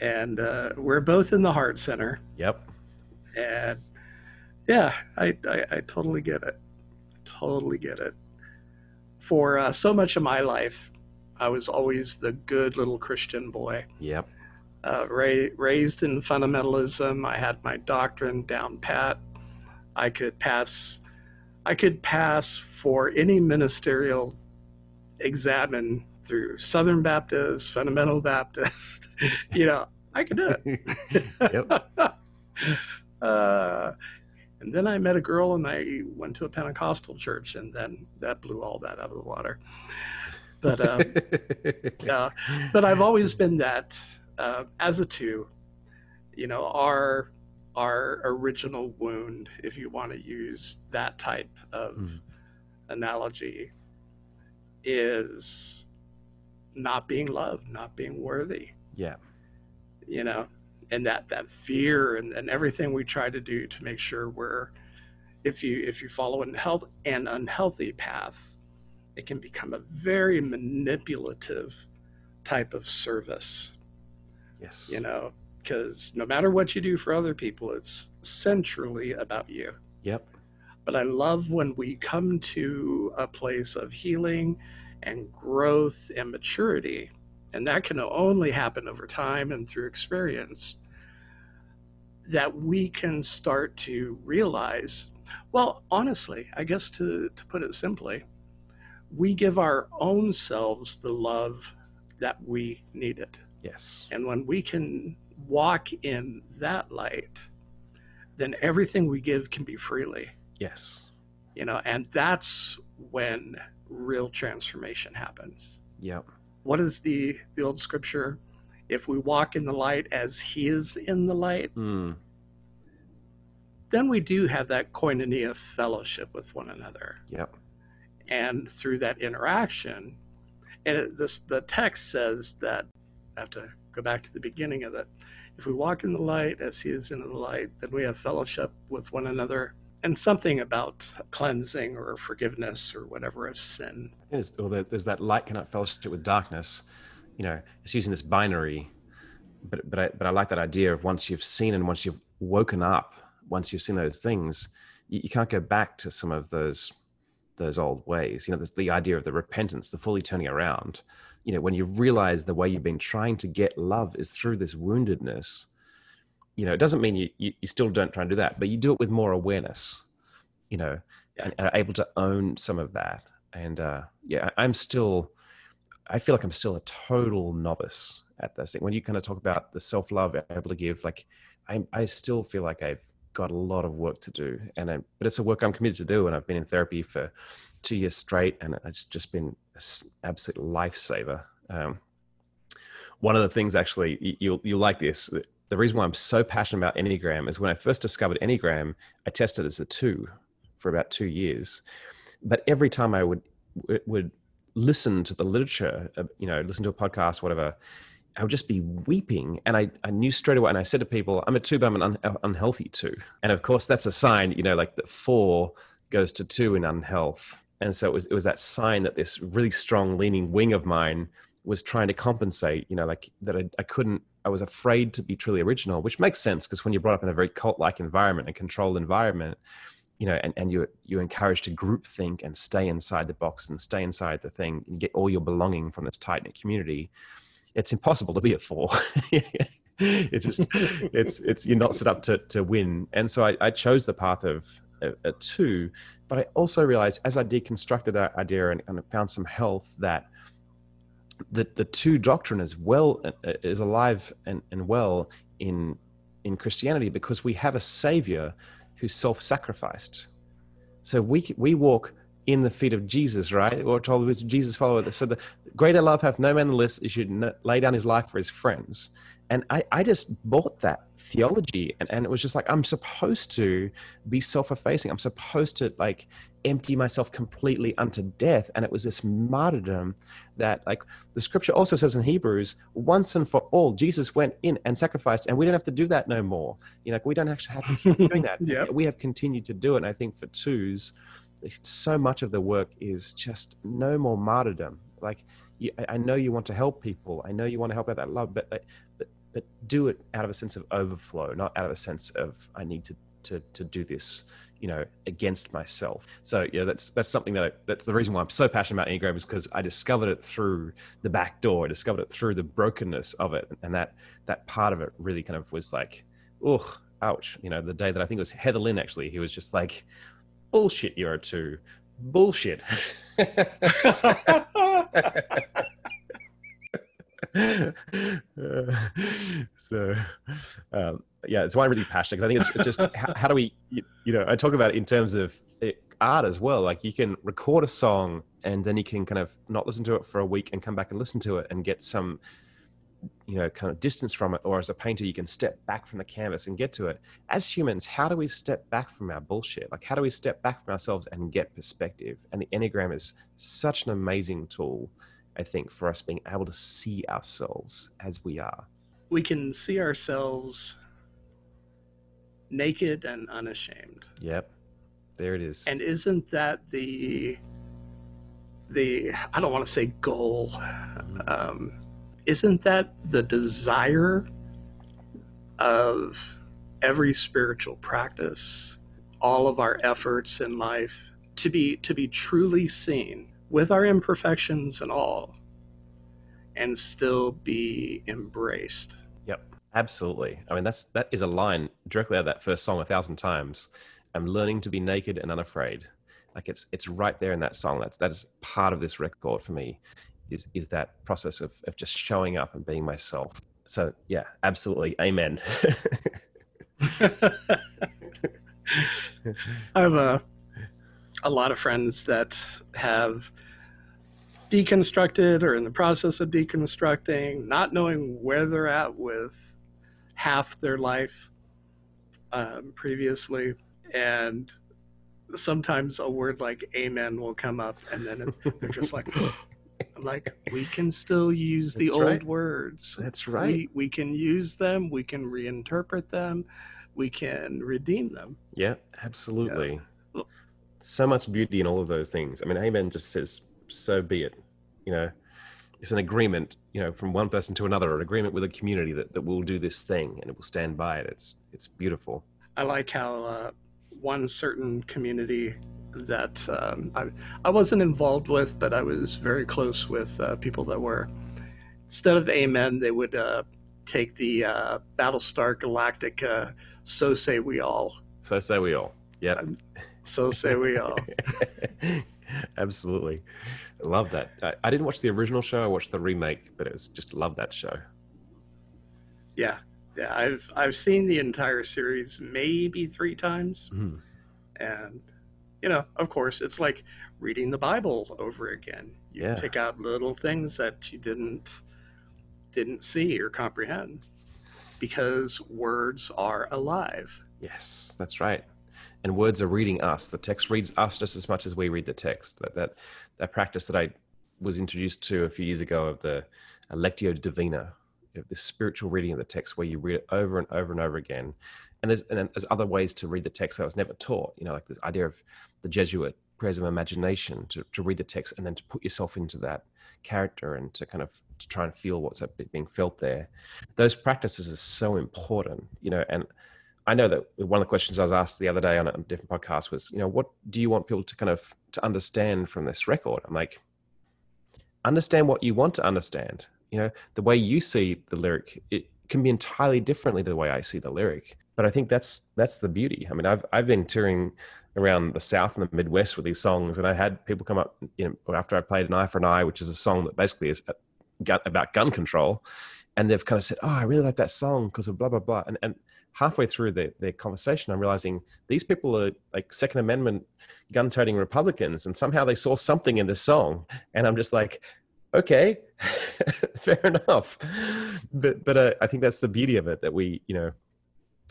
And uh, we're both in the heart center. Yep. And yeah, I, I, I totally get it. Totally get it. For uh, so much of my life, I was always the good little Christian boy. Yep. Uh, ra- raised in fundamentalism. I had my doctrine down pat. I could pass I could pass for any ministerial examine through Southern Baptist, Fundamental Baptist. you know, I could do it. uh, and then I met a girl and I went to a Pentecostal church, and then that blew all that out of the water. But um, yeah, but I've always been that uh, as a two. You know, our our original wound, if you want to use that type of mm. analogy, is not being loved, not being worthy. Yeah. You know, and that that fear and, and everything we try to do to make sure we're if you if you follow an health an unhealthy path, it can become a very manipulative type of service. Yes. You know, because no matter what you do for other people, it's centrally about you. Yep. But I love when we come to a place of healing and growth and maturity and that can only happen over time and through experience, that we can start to realize well, honestly, I guess to, to put it simply, we give our own selves the love that we needed. Yes. And when we can walk in that light, then everything we give can be freely. Yes. You know, and that's when real transformation happens. Yep. What is the the old scripture? If we walk in the light as he is in the light, Mm. then we do have that koinonia fellowship with one another. Yep. And through that interaction, and it, this the text says that I have to go back to the beginning of it. If we walk in the light as he is in the light, then we have fellowship with one another. And something about cleansing or forgiveness or whatever of sin. There's, there's that light cannot fellowship with darkness. You know, it's using this binary, but but I but I like that idea of once you've seen and once you've woken up, once you've seen those things, you, you can't go back to some of those those old ways. You know, the idea of the repentance, the fully turning around. You know, when you realize the way you've been trying to get love is through this woundedness. You know, it doesn't mean you, you, you still don't try and do that, but you do it with more awareness. You know, Yeah. and, and are able to own some of that. And uh, yeah, I'm still, I feel like I'm still a total novice at this thing. When you kind of talk about the self love able to give, like I, I still feel like I've got a lot of work to do, and I, but it's a work I'm committed to do. And I've been in therapy for two years straight, and it's just been absolute lifesaver. Um, one of the things, actually, you- you'll you like this. The reason why I'm so passionate about Enneagram is when I first discovered Enneagram, I tested as a two for about two years, but every time I would would listen to the literature, uh, you know, listen to a podcast, whatever, I would just be weeping. And I, I knew straight away, and I said to people, I'm a two, but I'm an un- unhealthy two. And of course, that's a sign, you know, like that four goes to two in unhealth. And so it was, it was that sign that this really strong leaning wing of mine was trying to compensate, you know, like that I, I couldn't, I was afraid to be truly original, which makes sense because when you're brought up in a very cult like environment, a controlled environment, you know, and, and you're, you're encouraged to group think and stay inside the box and stay inside the thing and get all your belonging from this tight knit community. It's impossible to be a four. it's just, it's, it's, you're not set up to, to win. And so I, I chose the path of a, a two, but I also realized as I deconstructed that idea and, and found some health that the, the two doctrine is well, is alive and, and well in, in Christianity because we have a savior who self-sacrificed. So we we walk in the feet of Jesus, right? We're told Jesus follower. So the greater love hath no man than this, he should lay down his life for his friends. And I, I just bought that theology and, and it was just like I'm supposed to be self-effacing. I'm supposed to like empty myself completely unto death. And it was this martyrdom that like the scripture also says in Hebrews, once and for all, Jesus went in and sacrificed, and we don't have to do that no more. You know, like we don't actually have to keep doing that. Yep. We have continued to do it. And I think for twos, so much of the work is just no more martyrdom. Like you, I- know you want to help people. I know you want to help out that love, but but but, do it out of a sense of overflow, not out of a sense of I need to to to do this, you know, against myself. So yeah, that's that's something that I, that's the reason why I'm so passionate about Enneagram is because I discovered it through the back door. I discovered it through the brokenness of it, and that that part of it really kind of was like, oh, ouch. You know, the day that I think it was Heatherlyn actually, he was just like, bullshit, a two, bullshit. So um, yeah it's why i'm really passionate because i think it's, just how, how do we you, you know i talk about it in terms of it, art as well like you can record a song and then you can kind of not listen to it for a week and come back and listen to it and get some you know kind of distance from it or as a painter you can step back from the canvas and get to it. As humans how do we step back from our bullshit? Like how do we step back from ourselves and get perspective? And the enneagram is such an amazing tool i think for us being able to see ourselves as we are we can see ourselves naked and unashamed. yep there it is And isn't that the the I don't want to say goal. Um, isn't that the desire of every spiritual practice, all of our efforts in life to be to be truly seen with our imperfections and all, and still be embraced. Yep, absolutely. I mean, that's that is a line directly out of that first song a thousand times. I'm learning to be naked and unafraid. Like it's it's right there in that song. That's that is part of this record for me. Is is that process of of just showing up and being myself. So yeah, absolutely, amen. I have a lot of friends that have deconstructed or in the process of deconstructing, not knowing where they're at with half their life um, previously, and sometimes a word like "amen" will come up, and then it, they're just like. I'm like, we can still use the That's old right. words. That's right. We, we can use them. We can reinterpret them. We can redeem them. Yeah, absolutely. Well- So much beauty in all of those things. I mean, Amen just says, "So be it." You know, it's an agreement. You know, from one person to another, an agreement with a community that that will do this thing and it will stand by it. It's it's beautiful. I like how uh, one certain community that um, I, I wasn't involved with, but I was very close with uh, people that were. Instead of Amen, they would uh, take the uh, Battlestar Galactica, So Say We All. So say we all. Yeah, So Say We All. absolutely. I love that. I, I didn't watch the original show. I watched the remake, but it was just love that show. yeah. Yeah, I've I've seen the entire series maybe three times, Mhm. and you know, of course, it's like reading the Bible over again. You Yeah. pick out little things that you didn't didn't see or comprehend because words are alive. Yes, that's right. And words are reading us. The text reads us just as much as we read the text. That that that practice that I was introduced to a few years ago of the lectio divina, the spiritual reading of the text, where you read it over and over and over again. And there's and there's other ways to read the text that I was never taught. You know, like this idea of the Jesuit prayers of imagination to, to read the text and then to put yourself into that character and to kind of to try and feel what's being felt there. Those practices are so important. You know, and I know that one of the questions I was asked the other day on a different podcast was, you know, what do you want people to kind of to understand from this record? I'm like, understand what you want to understand. You know, the way you see the lyric, it can be entirely differently to the way I see the lyric. But I think that's that's the beauty. I mean, I've I've been touring around the South and the Midwest with these songs, and I had people come up, you know, after I played an Eye for an Eye, which is a song that basically is about gun control, and they've kind of said, "Oh, I really like that song because of blah blah blah," and and halfway through the, their conversation, I'm realizing these people are like Second Amendment gun toting Republicans, and somehow they saw something in this song, and I'm just like, okay, fair enough. But but uh, I think that's the beauty of it that we, you know,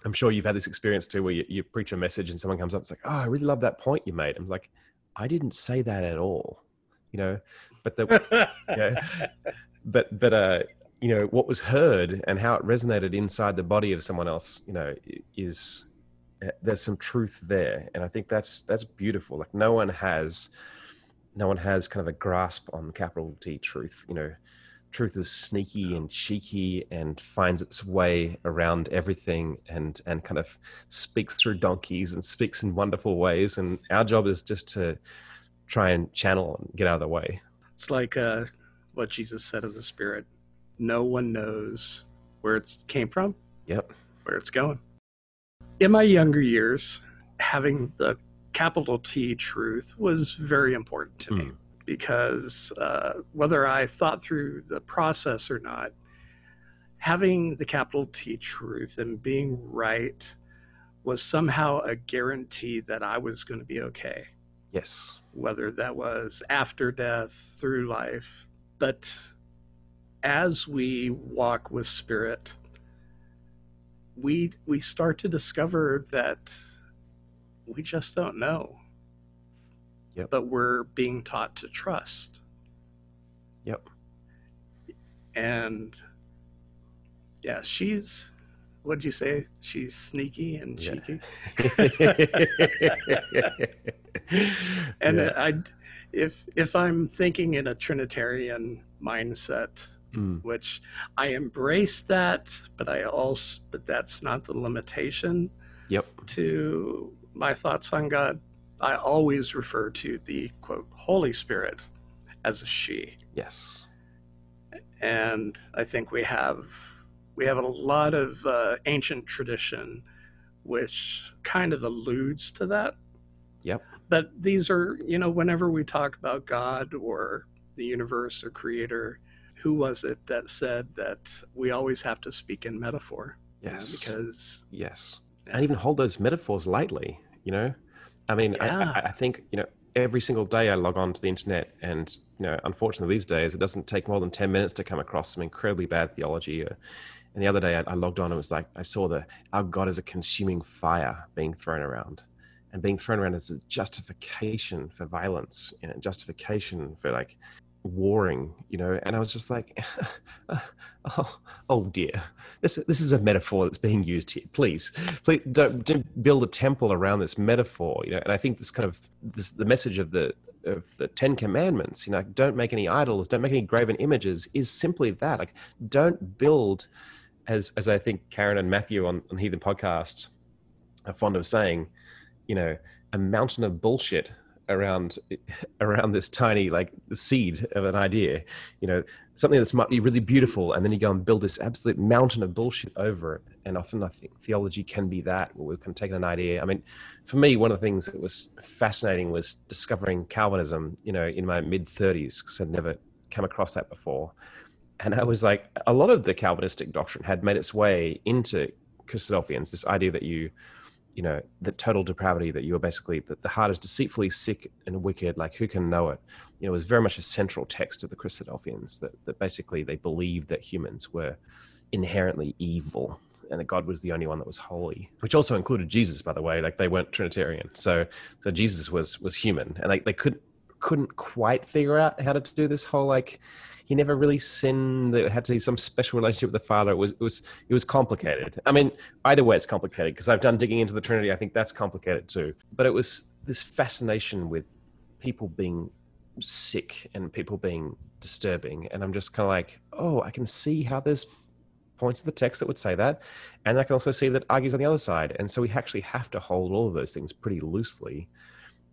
I'm sure you've had this experience too, where you, you preach a message and someone comes up, it's like, oh, I really love that point you made. I'm like, I didn't say that at all, you know, but the yeah, but but uh you know what was heard and how it resonated inside the body of someone else you know is there's some truth there. And i think that's that's beautiful. Like no one has no one has kind of a grasp on capital t truth. You know truth is sneaky and cheeky and finds its way around everything and and kind of speaks through donkeys and speaks in wonderful ways. And our job is just to try and channel and get out of the way. It's like uh, what Jesus said of the Spirit. No one knows where it came from, yep where it's going. In my younger years, having the capital T truth was very important to me Mm. because uh, whether I thought through the process or not, having the capital T truth and being right was somehow a guarantee that I was going to be okay yes whether that was after death, through life. But as we walk with spirit, we we start to discover that we just don't know. Yep. But we're being taught to trust. Yep. And yeah, she's what'd you say? She's sneaky and Yeah. cheeky. And Yeah. I, if if I'm thinking in a Trinitarian mindset, Mm, which I embrace that, but I also but that's not the limitation yep to my thoughts on God. I always refer to the quote Holy Spirit as a she, yes and I think we have we have a lot of uh, ancient tradition which kind of alludes to that. Yep. But these are, you know, whenever we talk about God or the universe or creator, who was it that said that we always have to speak in metaphor? Yes. because yes, and even hold those metaphors lightly. You know, I mean, Yeah. I, I, think you know every single day I log on to the internet, and you know, unfortunately these days it doesn't take more than ten minutes to come across some incredibly bad theology. Or, and the other day I, I logged on and it was like I saw the our God is a consuming fire being thrown around, and being thrown around as a justification for violence, you know, justification for like warring, you know. And I was just like, oh, oh dear, this this is a metaphor that's being used here. Please, please don't, don't build a temple around this metaphor, you know. And I think this kind of this the message of the of the Ten Commandments, you know, don't make any idols, don't make any graven images, is simply that. Like, don't build, as as I think Karen and Matthew on, on Heathen Podcast are fond of saying, you know, a mountain of bullshit around around this tiny like seed of an idea you know something that's might be really beautiful and then you go and build this absolute mountain of bullshit over it. And often i think theology can be that where we can take an idea. I mean for me one of the things that was fascinating was discovering calvinism you know in my mid 30s because i'd never come across that before. And i was like a lot of the calvinistic doctrine had made its way into christadelphians this idea that you you know the total depravity that you are basically that the heart is deceitfully sick and wicked like who can know it? You know it was very much a central text of the christadelphians that, that basically they believed that humans were inherently evil and that god was the only one that was holy which also included jesus by the way like they weren't trinitarian. So so jesus was was human and like they couldn't couldn't quite figure out how to do this whole like he never really sinned. There had to be some special relationship with the Father. It was it was it was complicated. I mean, either way, it's complicated because I've done digging into the Trinity. I think that's complicated too. But it was this fascination with people being sick and people being disturbing, and I'm just kind of like, oh, I can see how there's points in the text that would say that, and I can also see that argues on the other side. And so we actually have to hold all of those things pretty loosely,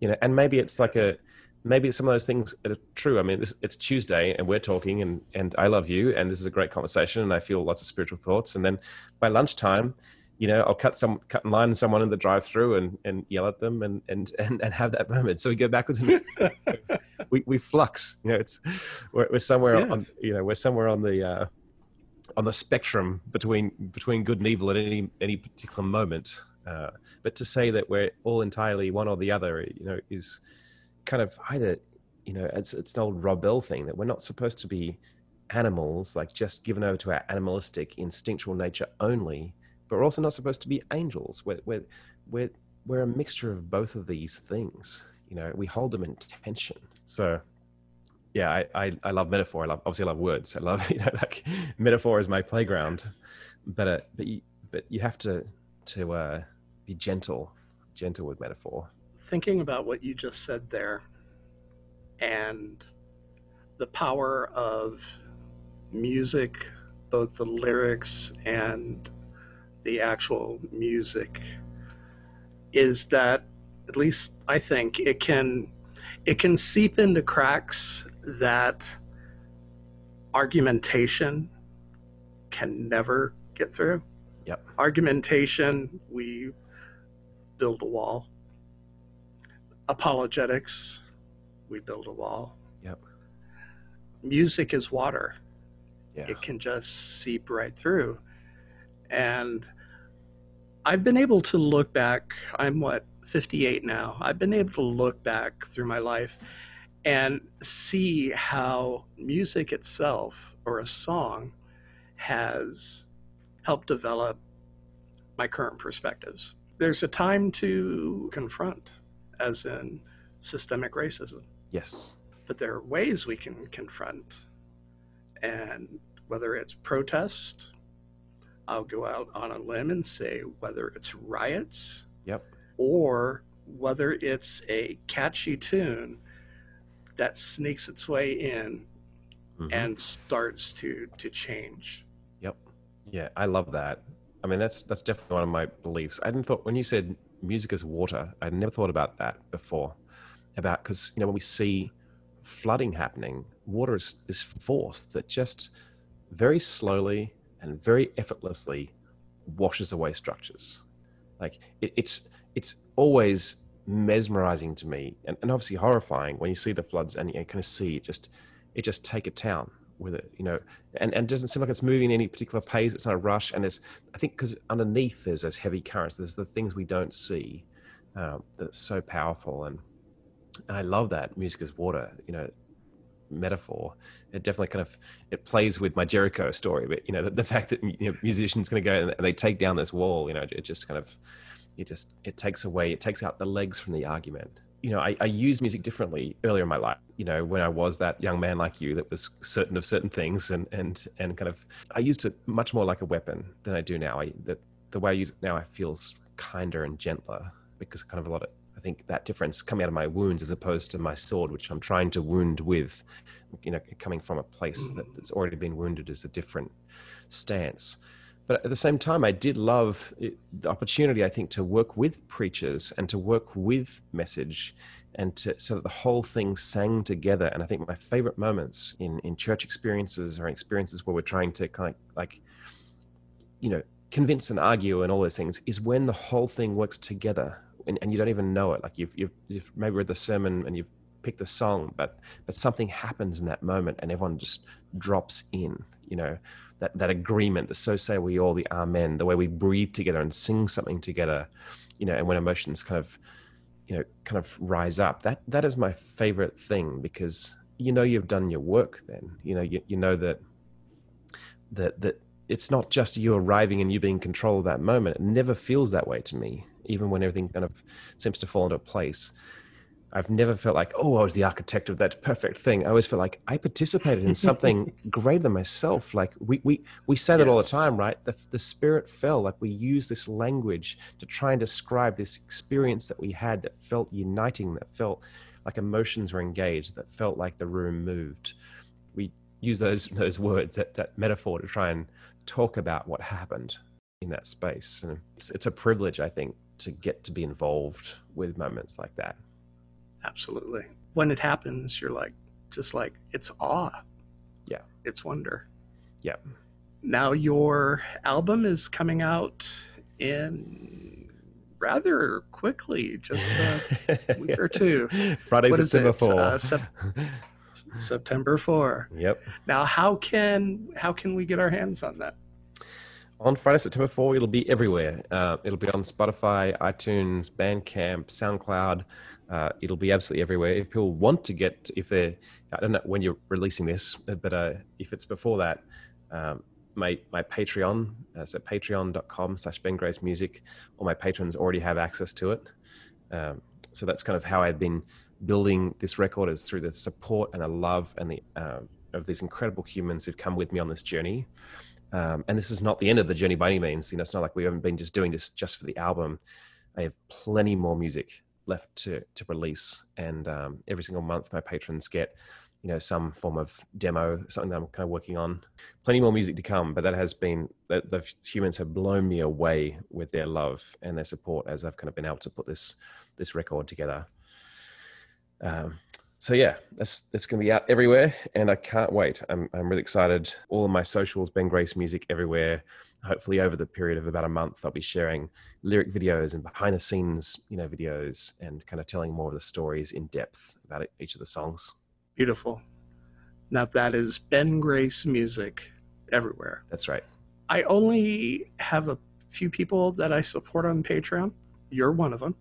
you know. And maybe it's like a maybe some of those things are true. I mean, this, it's Tuesday and we're talking, and and I love you, and this is a great conversation, and I feel lots of spiritual thoughts. And then by lunchtime, you know, I'll cut some cut in line someone in the drive-through and and yell at them and and and, and have that moment. So we go backwards and we we flux. You know, it's we're, we're somewhere on you know we're somewhere on the. Uh, on the spectrum between between good and evil at any any particular moment, uh, but to say that we're all entirely one or the other, you know, is kind of either you know it's it's an old Rob Bell thing that we're not supposed to be animals like just given over to our animalistic instinctual nature only but we're also not supposed to be angels. We're we're we're, we're a mixture of both of these things you know we hold them in tension. So yeah I, I i love metaphor. I love obviously i love words. I love you know like metaphor is my playground. But uh, but you but you have to to uh be gentle gentle with metaphor thinking about what you just said there and the power of music, both the lyrics and the actual music, is that at least I think it can it can seep into cracks that argumentation can never get through. Yep. Argumentation, we build a wall apologetics, we build a wall. Yep. Music is water. yeah It can just seep right through. And I've been able to look back, I'm what, 58 now. I've been able to look back through my life and see how music itself or a song has helped develop my current perspectives. There's a time to confront, as in systemic racism yes but there are ways we can confront and whether it's protest i'll go out on a limb and say whether it's riots Yep. or whether it's a catchy tune that sneaks its way in Mhm. and starts to to change Yep. Yeah, I love that. I mean, that's that's definitely one of my beliefs. I didn't thought when you said music is water, I'd never thought about that before. About because you know when we see flooding happening, water is this force that just very slowly and very effortlessly washes away structures. Like it, it's it's always mesmerizing to me and, and obviously horrifying when you see the floods and you kind of see it just it just take a town with it you know and, and it doesn't seem like it's moving any particular pace. It's not a rush and it's, i think because underneath there's those heavy currents there's the things we don't see um, that's so powerful and, and i love that music is water you know metaphor. It definitely kind of it plays with my jericho story but you know the, the fact that you know, musicians going to go and they take down this wall you know it just kind of it just it takes away it takes out the legs from the argument you know I, I use music differently earlier in my life you know when i was that young man like you that was certain of certain things and and and kind of i used it much more like a weapon than i do now. I, the, the way i use it now i feels kinder and gentler because kind of a lot of i think that difference coming out of my wounds as opposed to my sword which i'm trying to wound with you know coming from a place hmm. that's already been wounded is a different stance but at the same time, I did love eh, the opportunity, I think, to work with preachers and to work with message and to, so that the whole thing sang together. And I think my favorite moments in, in church experiences or experiences where we're trying to kind of like, you know, convince and argue and all those things is when the whole thing works together and, and you don't even know it. Like you've, you've, you've maybe read the sermon and you've picked the song, but, but something happens in that moment and everyone just drops in, you know, that, that agreement, the so say we all, the amen, the way we breathe together and sing something together, you know, and when emotions kind of, you know, kind of rise up, that, that is my favorite thing because you know you've done your work then, you know, you, you know that, that, that it's not just you arriving and you being control of that moment. It never feels that way to me, even when everything kind of seems to fall into place. I've never felt like, oh, I was the architect of that perfect thing. I always feel like I participated in something greater than myself. Like we we we say that all the time, right? The the spirit fell. Like we use this language to try and describe this experience that we had that felt uniting, that felt like emotions were engaged, that felt like the room moved. We use those those words, that, that metaphor to try and talk about what happened in that space. And it's it's a privilege, I think, to get to be involved with moments like that. Absolutely. When it happens, you're like, just like, it's awe. Yeah. It's wonder. Yeah. Now, your album is coming out in rather quickly, just a week or two. Friday, what September 4. Uh, sep- September 4. Yep. Now, how can how can we get our hands on that? On Friday, September 4, it'll be everywhere. Uh, it'll be on Spotify, iTunes, Bandcamp, SoundCloud, uh, it'll be absolutely everywhere. If people want to get, if they're, I don't know when you're releasing this, but uh, if it's before that, um, my my Patreon, uh, so patreon.com slash Ben Grace Music, all my patrons already have access to it. Um, so that's kind of how I've been building this record is through the support and the love and the uh, of these incredible humans who've come with me on this journey. Um, and this is not the end of the journey by any means. You know, it's not like we haven't been just doing this just for the album. I have plenty more music left to to release, and um, every single month my patrons get you know some form of demo, something that I'm kind of working on. Plenty more music to come, but that has been that the humans have blown me away with their love and their support as I've kind of been able to put this this record together. Um, so yeah, that's that's going to be out everywhere, and I can't wait. I'm I'm really excited. All of my socials, Ben Grace Music, everywhere. Hopefully over the period of about a month i'll be sharing lyric videos and behind the scenes you know videos and kind of telling more of the stories in depth about each of the songs. Beautiful. Now that is ben grace music everywhere. That's right. I only have a few people that i support on patreon. You're one of them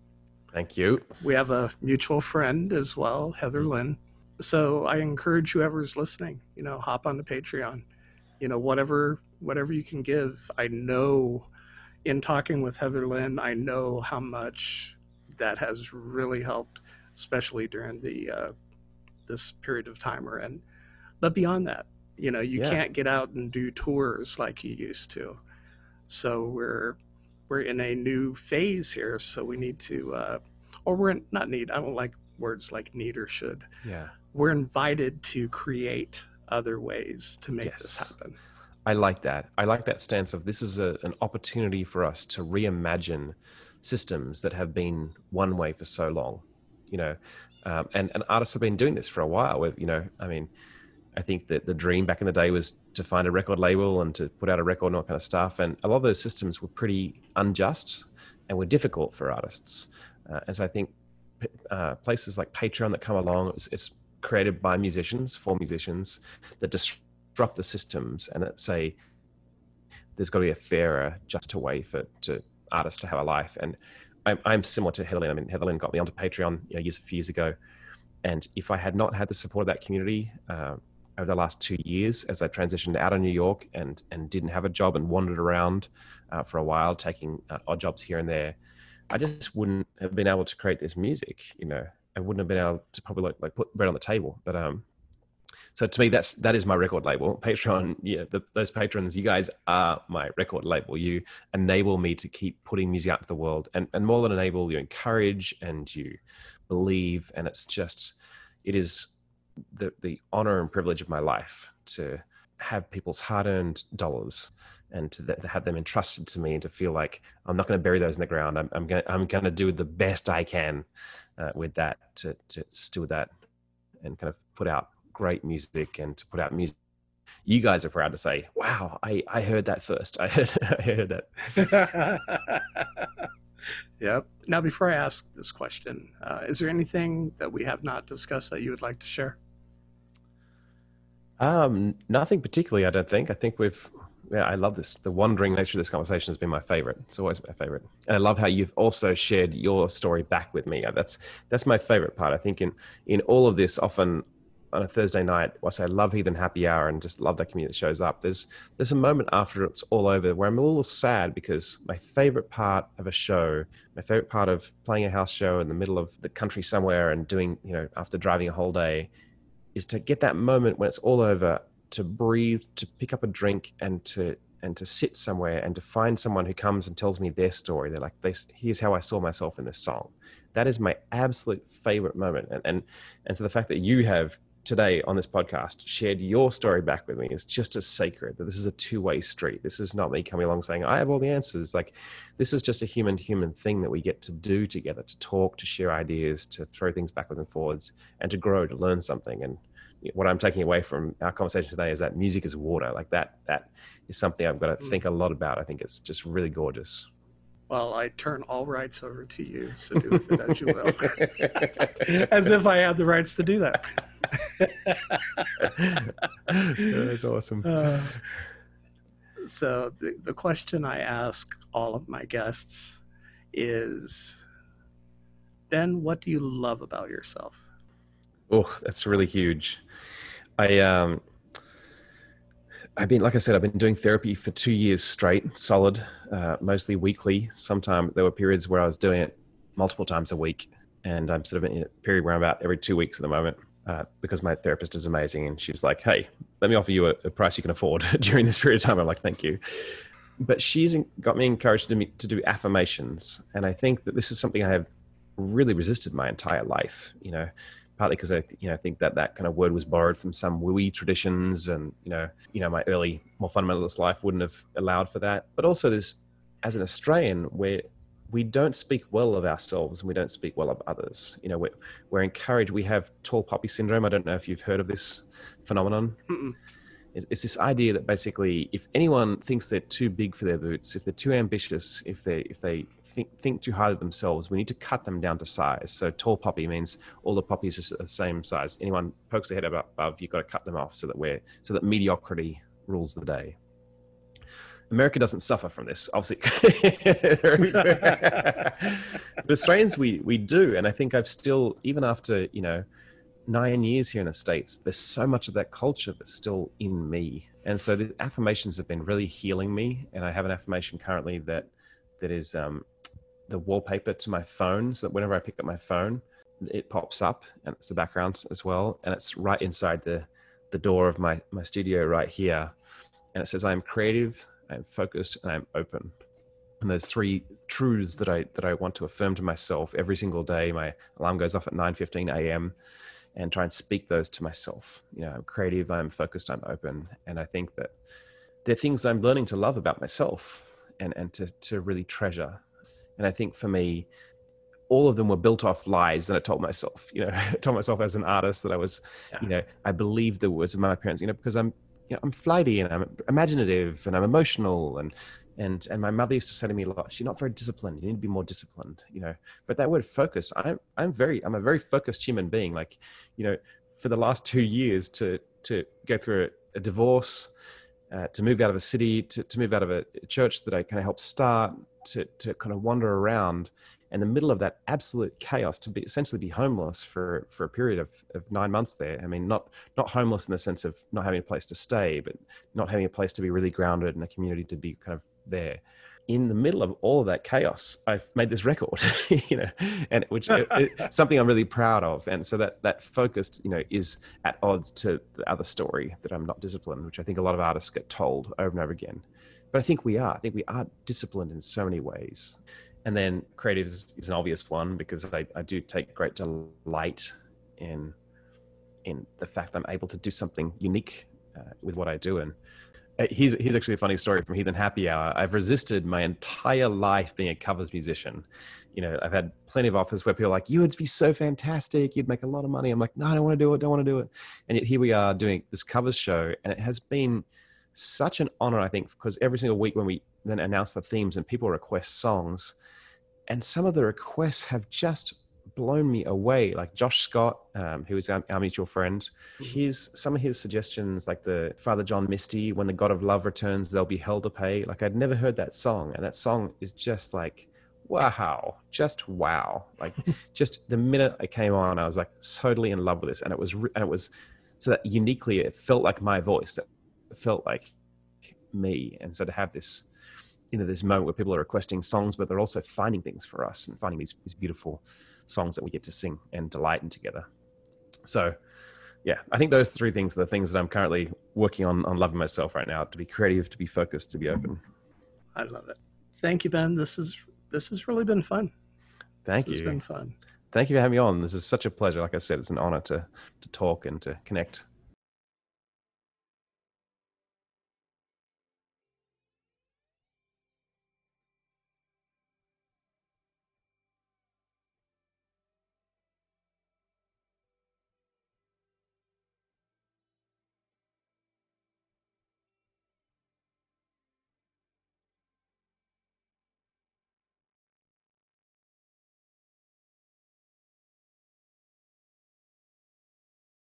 thank you we have a mutual friend as well heather mm-hmm. lynn so i encourage whoever's listening you know hop on the patreon you know whatever whatever you can give. I know in talking with Heatherlyn, I know how much that has really helped, especially during the uh, this period of time we're in. But beyond that, you know, you yeah. can't get out and do tours like you used to. So we're we're in a new phase here. So we need to, uh, or we're in, not need. I don't like words like need or should. Yeah, we're invited to create other ways to make yes. this happen. I like that. I like that stance of this is a, an opportunity for us to reimagine systems that have been one way for so long, you know. Um, and, and artists have been doing this for a while. With you know, I mean, I think that the dream back in the day was to find a record label and to put out a record and all kind of stuff. And a lot of those systems were pretty unjust and were difficult for artists. Uh, and so I think uh, places like Patreon that come along, it's, it's, created by musicians for musicians that disrupt the systems and that say there's got to be a fairer, juster way for to artists to have a life. And I'm, I'm similar to Heatherlyn. I mean, Heatherlyn got me onto Patreon you know, years, a few years ago. And if I had not had the support of that community uh, over the last two years, as I transitioned out of New York and and didn't have a job and wandered around uh, for a while, taking uh, odd jobs here and there, I just wouldn't have been able to create this music. You know, I wouldn't have been able to probably like, like put bread on the table. But um, so to me, that's that is my record label. Patreon, yeah, the, those patrons, you guys are my record label. You enable me to keep putting music out to the world, and and more than enable, you encourage and you believe, and it's just, it is the the honor and privilege of my life to have people's hard-earned dollars and to, to, have them entrusted to me and to feel like I'm not going to bury those in the ground. I'm, I'm going I'm going to do the best I can uh, with that to, to steward that and kind of put out great music and to put out music. You guys are proud to say, "Wow, I, I heard that first. I heard I heard that." yep. Now, before I ask this question, uh, is there anything that we have not discussed that you would like to share? Um, nothing particularly. I don't think. I think we've yeah, I love this. The wandering nature of this conversation has been my favorite. It's always my favorite, and I love how you've also shared your story back with me. That's that's my favorite part. I think in in all of this, often on a Thursday night, whilst I say love Heathen Happy Hour and just love that community that shows up, there's there's a moment after it's all over where I'm a little sad because my favorite part of a show, my favorite part of playing a house show in the middle of the country somewhere and doing, you know, after driving a whole day, is to get that moment when it's all over to breathe, to pick up a drink, and to and to sit somewhere and to find someone who comes and tells me their story. They're like, here's how I saw myself in this song. That is my absolute favorite moment. And and and so the fact that you have today on this podcast shared your story back with me is just as sacred that this is a two-way street this is not me coming along saying i have all the answers like this is just a human to human thing that we get to do together to talk to share ideas to throw things backwards and forwards and to grow to learn something and what I'm taking away from our conversation today is that music is water. Like that, that is something I've got to hmm. think a lot about. I think it's just really gorgeous. Well, I turn all rights over to you, so do with it as you will. as if I had the rights to do that. That's awesome. Uh, so the, the question I ask all of my guests is, Ben, what do you love about yourself? Oh, that's really huge. I um, I've been like I said, I've been doing therapy for two years straight, solid, uh, mostly weekly. Sometimes there were periods where I was doing it multiple times a week, and I'm sort of in a period where I'm about every two weeks at the moment. Uh, because my therapist is amazing, and she's like, "Hey, let me offer you a, a price you can afford during this period of time." I'm like, "Thank you." But she's got me encouraged to, me, to do affirmations, and I think that this is something I have really resisted my entire life. You know, partly because I you know think that that kind of word was borrowed from some woo traditions, and you know you know my early more fundamentalist life wouldn't have allowed for that. But also, there's as an Australian where we don't speak well of ourselves and we don't speak well of others. You know, we're, we're encouraged. We have tall poppy syndrome. I don't know if you've heard of this phenomenon. Mm-mm. It's this idea that basically, if anyone thinks they're too big for their boots, if they're too ambitious, if they if they think, think too highly of themselves. We need to cut them down to size. So tall poppy means all the poppies are the same size. Anyone pokes their head above, you've got to cut them off so that we're so that mediocrity rules the day. America doesn't suffer from this, obviously. but Australians, we we do, and I think I've still, even after you know, nine years here in the states, there's so much of that culture that's still in me, and so the affirmations have been really healing me. And I have an affirmation currently that that is um, the wallpaper to my phone so that whenever I pick up my phone, it pops up and it's the background as well. And it's right inside the, the door of my, my studio right here. And it says, I'm creative, I'm focused, and I'm open. And there's three truths that I that I want to affirm to myself every single day. My alarm goes off at 9:15 a.m. and try and speak those to myself. You know, I'm creative, I'm focused, I'm open. And I think that they're things I'm learning to love about myself and, and to, to really treasure and I think for me, all of them were built off lies that I told myself. You know, I told myself as an artist that I was, yeah. you know, I believed the words of my parents. You know, because I'm, you know, I'm flighty and I'm imaginative and I'm emotional and and and my mother used to say to me a lot, "You're not very disciplined. You need to be more disciplined." You know, but that word focus, I'm I'm very I'm a very focused human being. Like, you know, for the last two years to to go through a, a divorce, uh, to move out of a city, to to move out of a church that I kind of helped start, to to kind of wander around in the middle of that absolute chaos to be essentially be homeless for for a period of, of nine months there. I mean not not homeless in the sense of not having a place to stay but not having a place to be really grounded in a community to be kind of there. In the middle of all of that chaos i've made this record you know and which is something i'm really proud of. And so that that focused you know is at odds to the other story that i'm not disciplined which i think a lot of artists get told over and over again. But i think we are. I think we are disciplined in so many ways and then creative is, an obvious one because I, I do take great delight in in the fact that I'm able to do something unique uh, with what I do. And uh, here's, here's actually a funny story from Heathen Happy Hour. I've resisted my entire life being a covers musician. You know, I've had plenty of offers where people are like, you would be so fantastic. You'd make a lot of money. I'm like, no, I don't want to do it. Don't want to do it. And yet here we are doing this covers show. And it has been such an honor, I think, because every single week when we then announce the themes and people request songs, and some of the requests have just blown me away. Like Josh Scott, um, who is our, our mutual friend, mm-hmm. his some of his suggestions, like the Father John Misty, "When the God of Love returns, there'll be hell to pay." Like I'd never heard that song, and that song is just like wow, just wow. Like just the minute I came on, I was like totally in love with this, and it was and it was so that uniquely it felt like my voice. That felt like me, and so to have this you know this moment where people are requesting songs but they're also finding things for us and finding these, these beautiful songs that we get to sing and delight in together. So yeah i think those three things are the things that i'm currently working on on loving myself right now to be creative to be focused to be open. I love it. Thank you ben. This is this has really been fun. Thank this you. it's been fun. Thank you for having me on. This is such a pleasure. Like i said it's an honor to to talk and to connect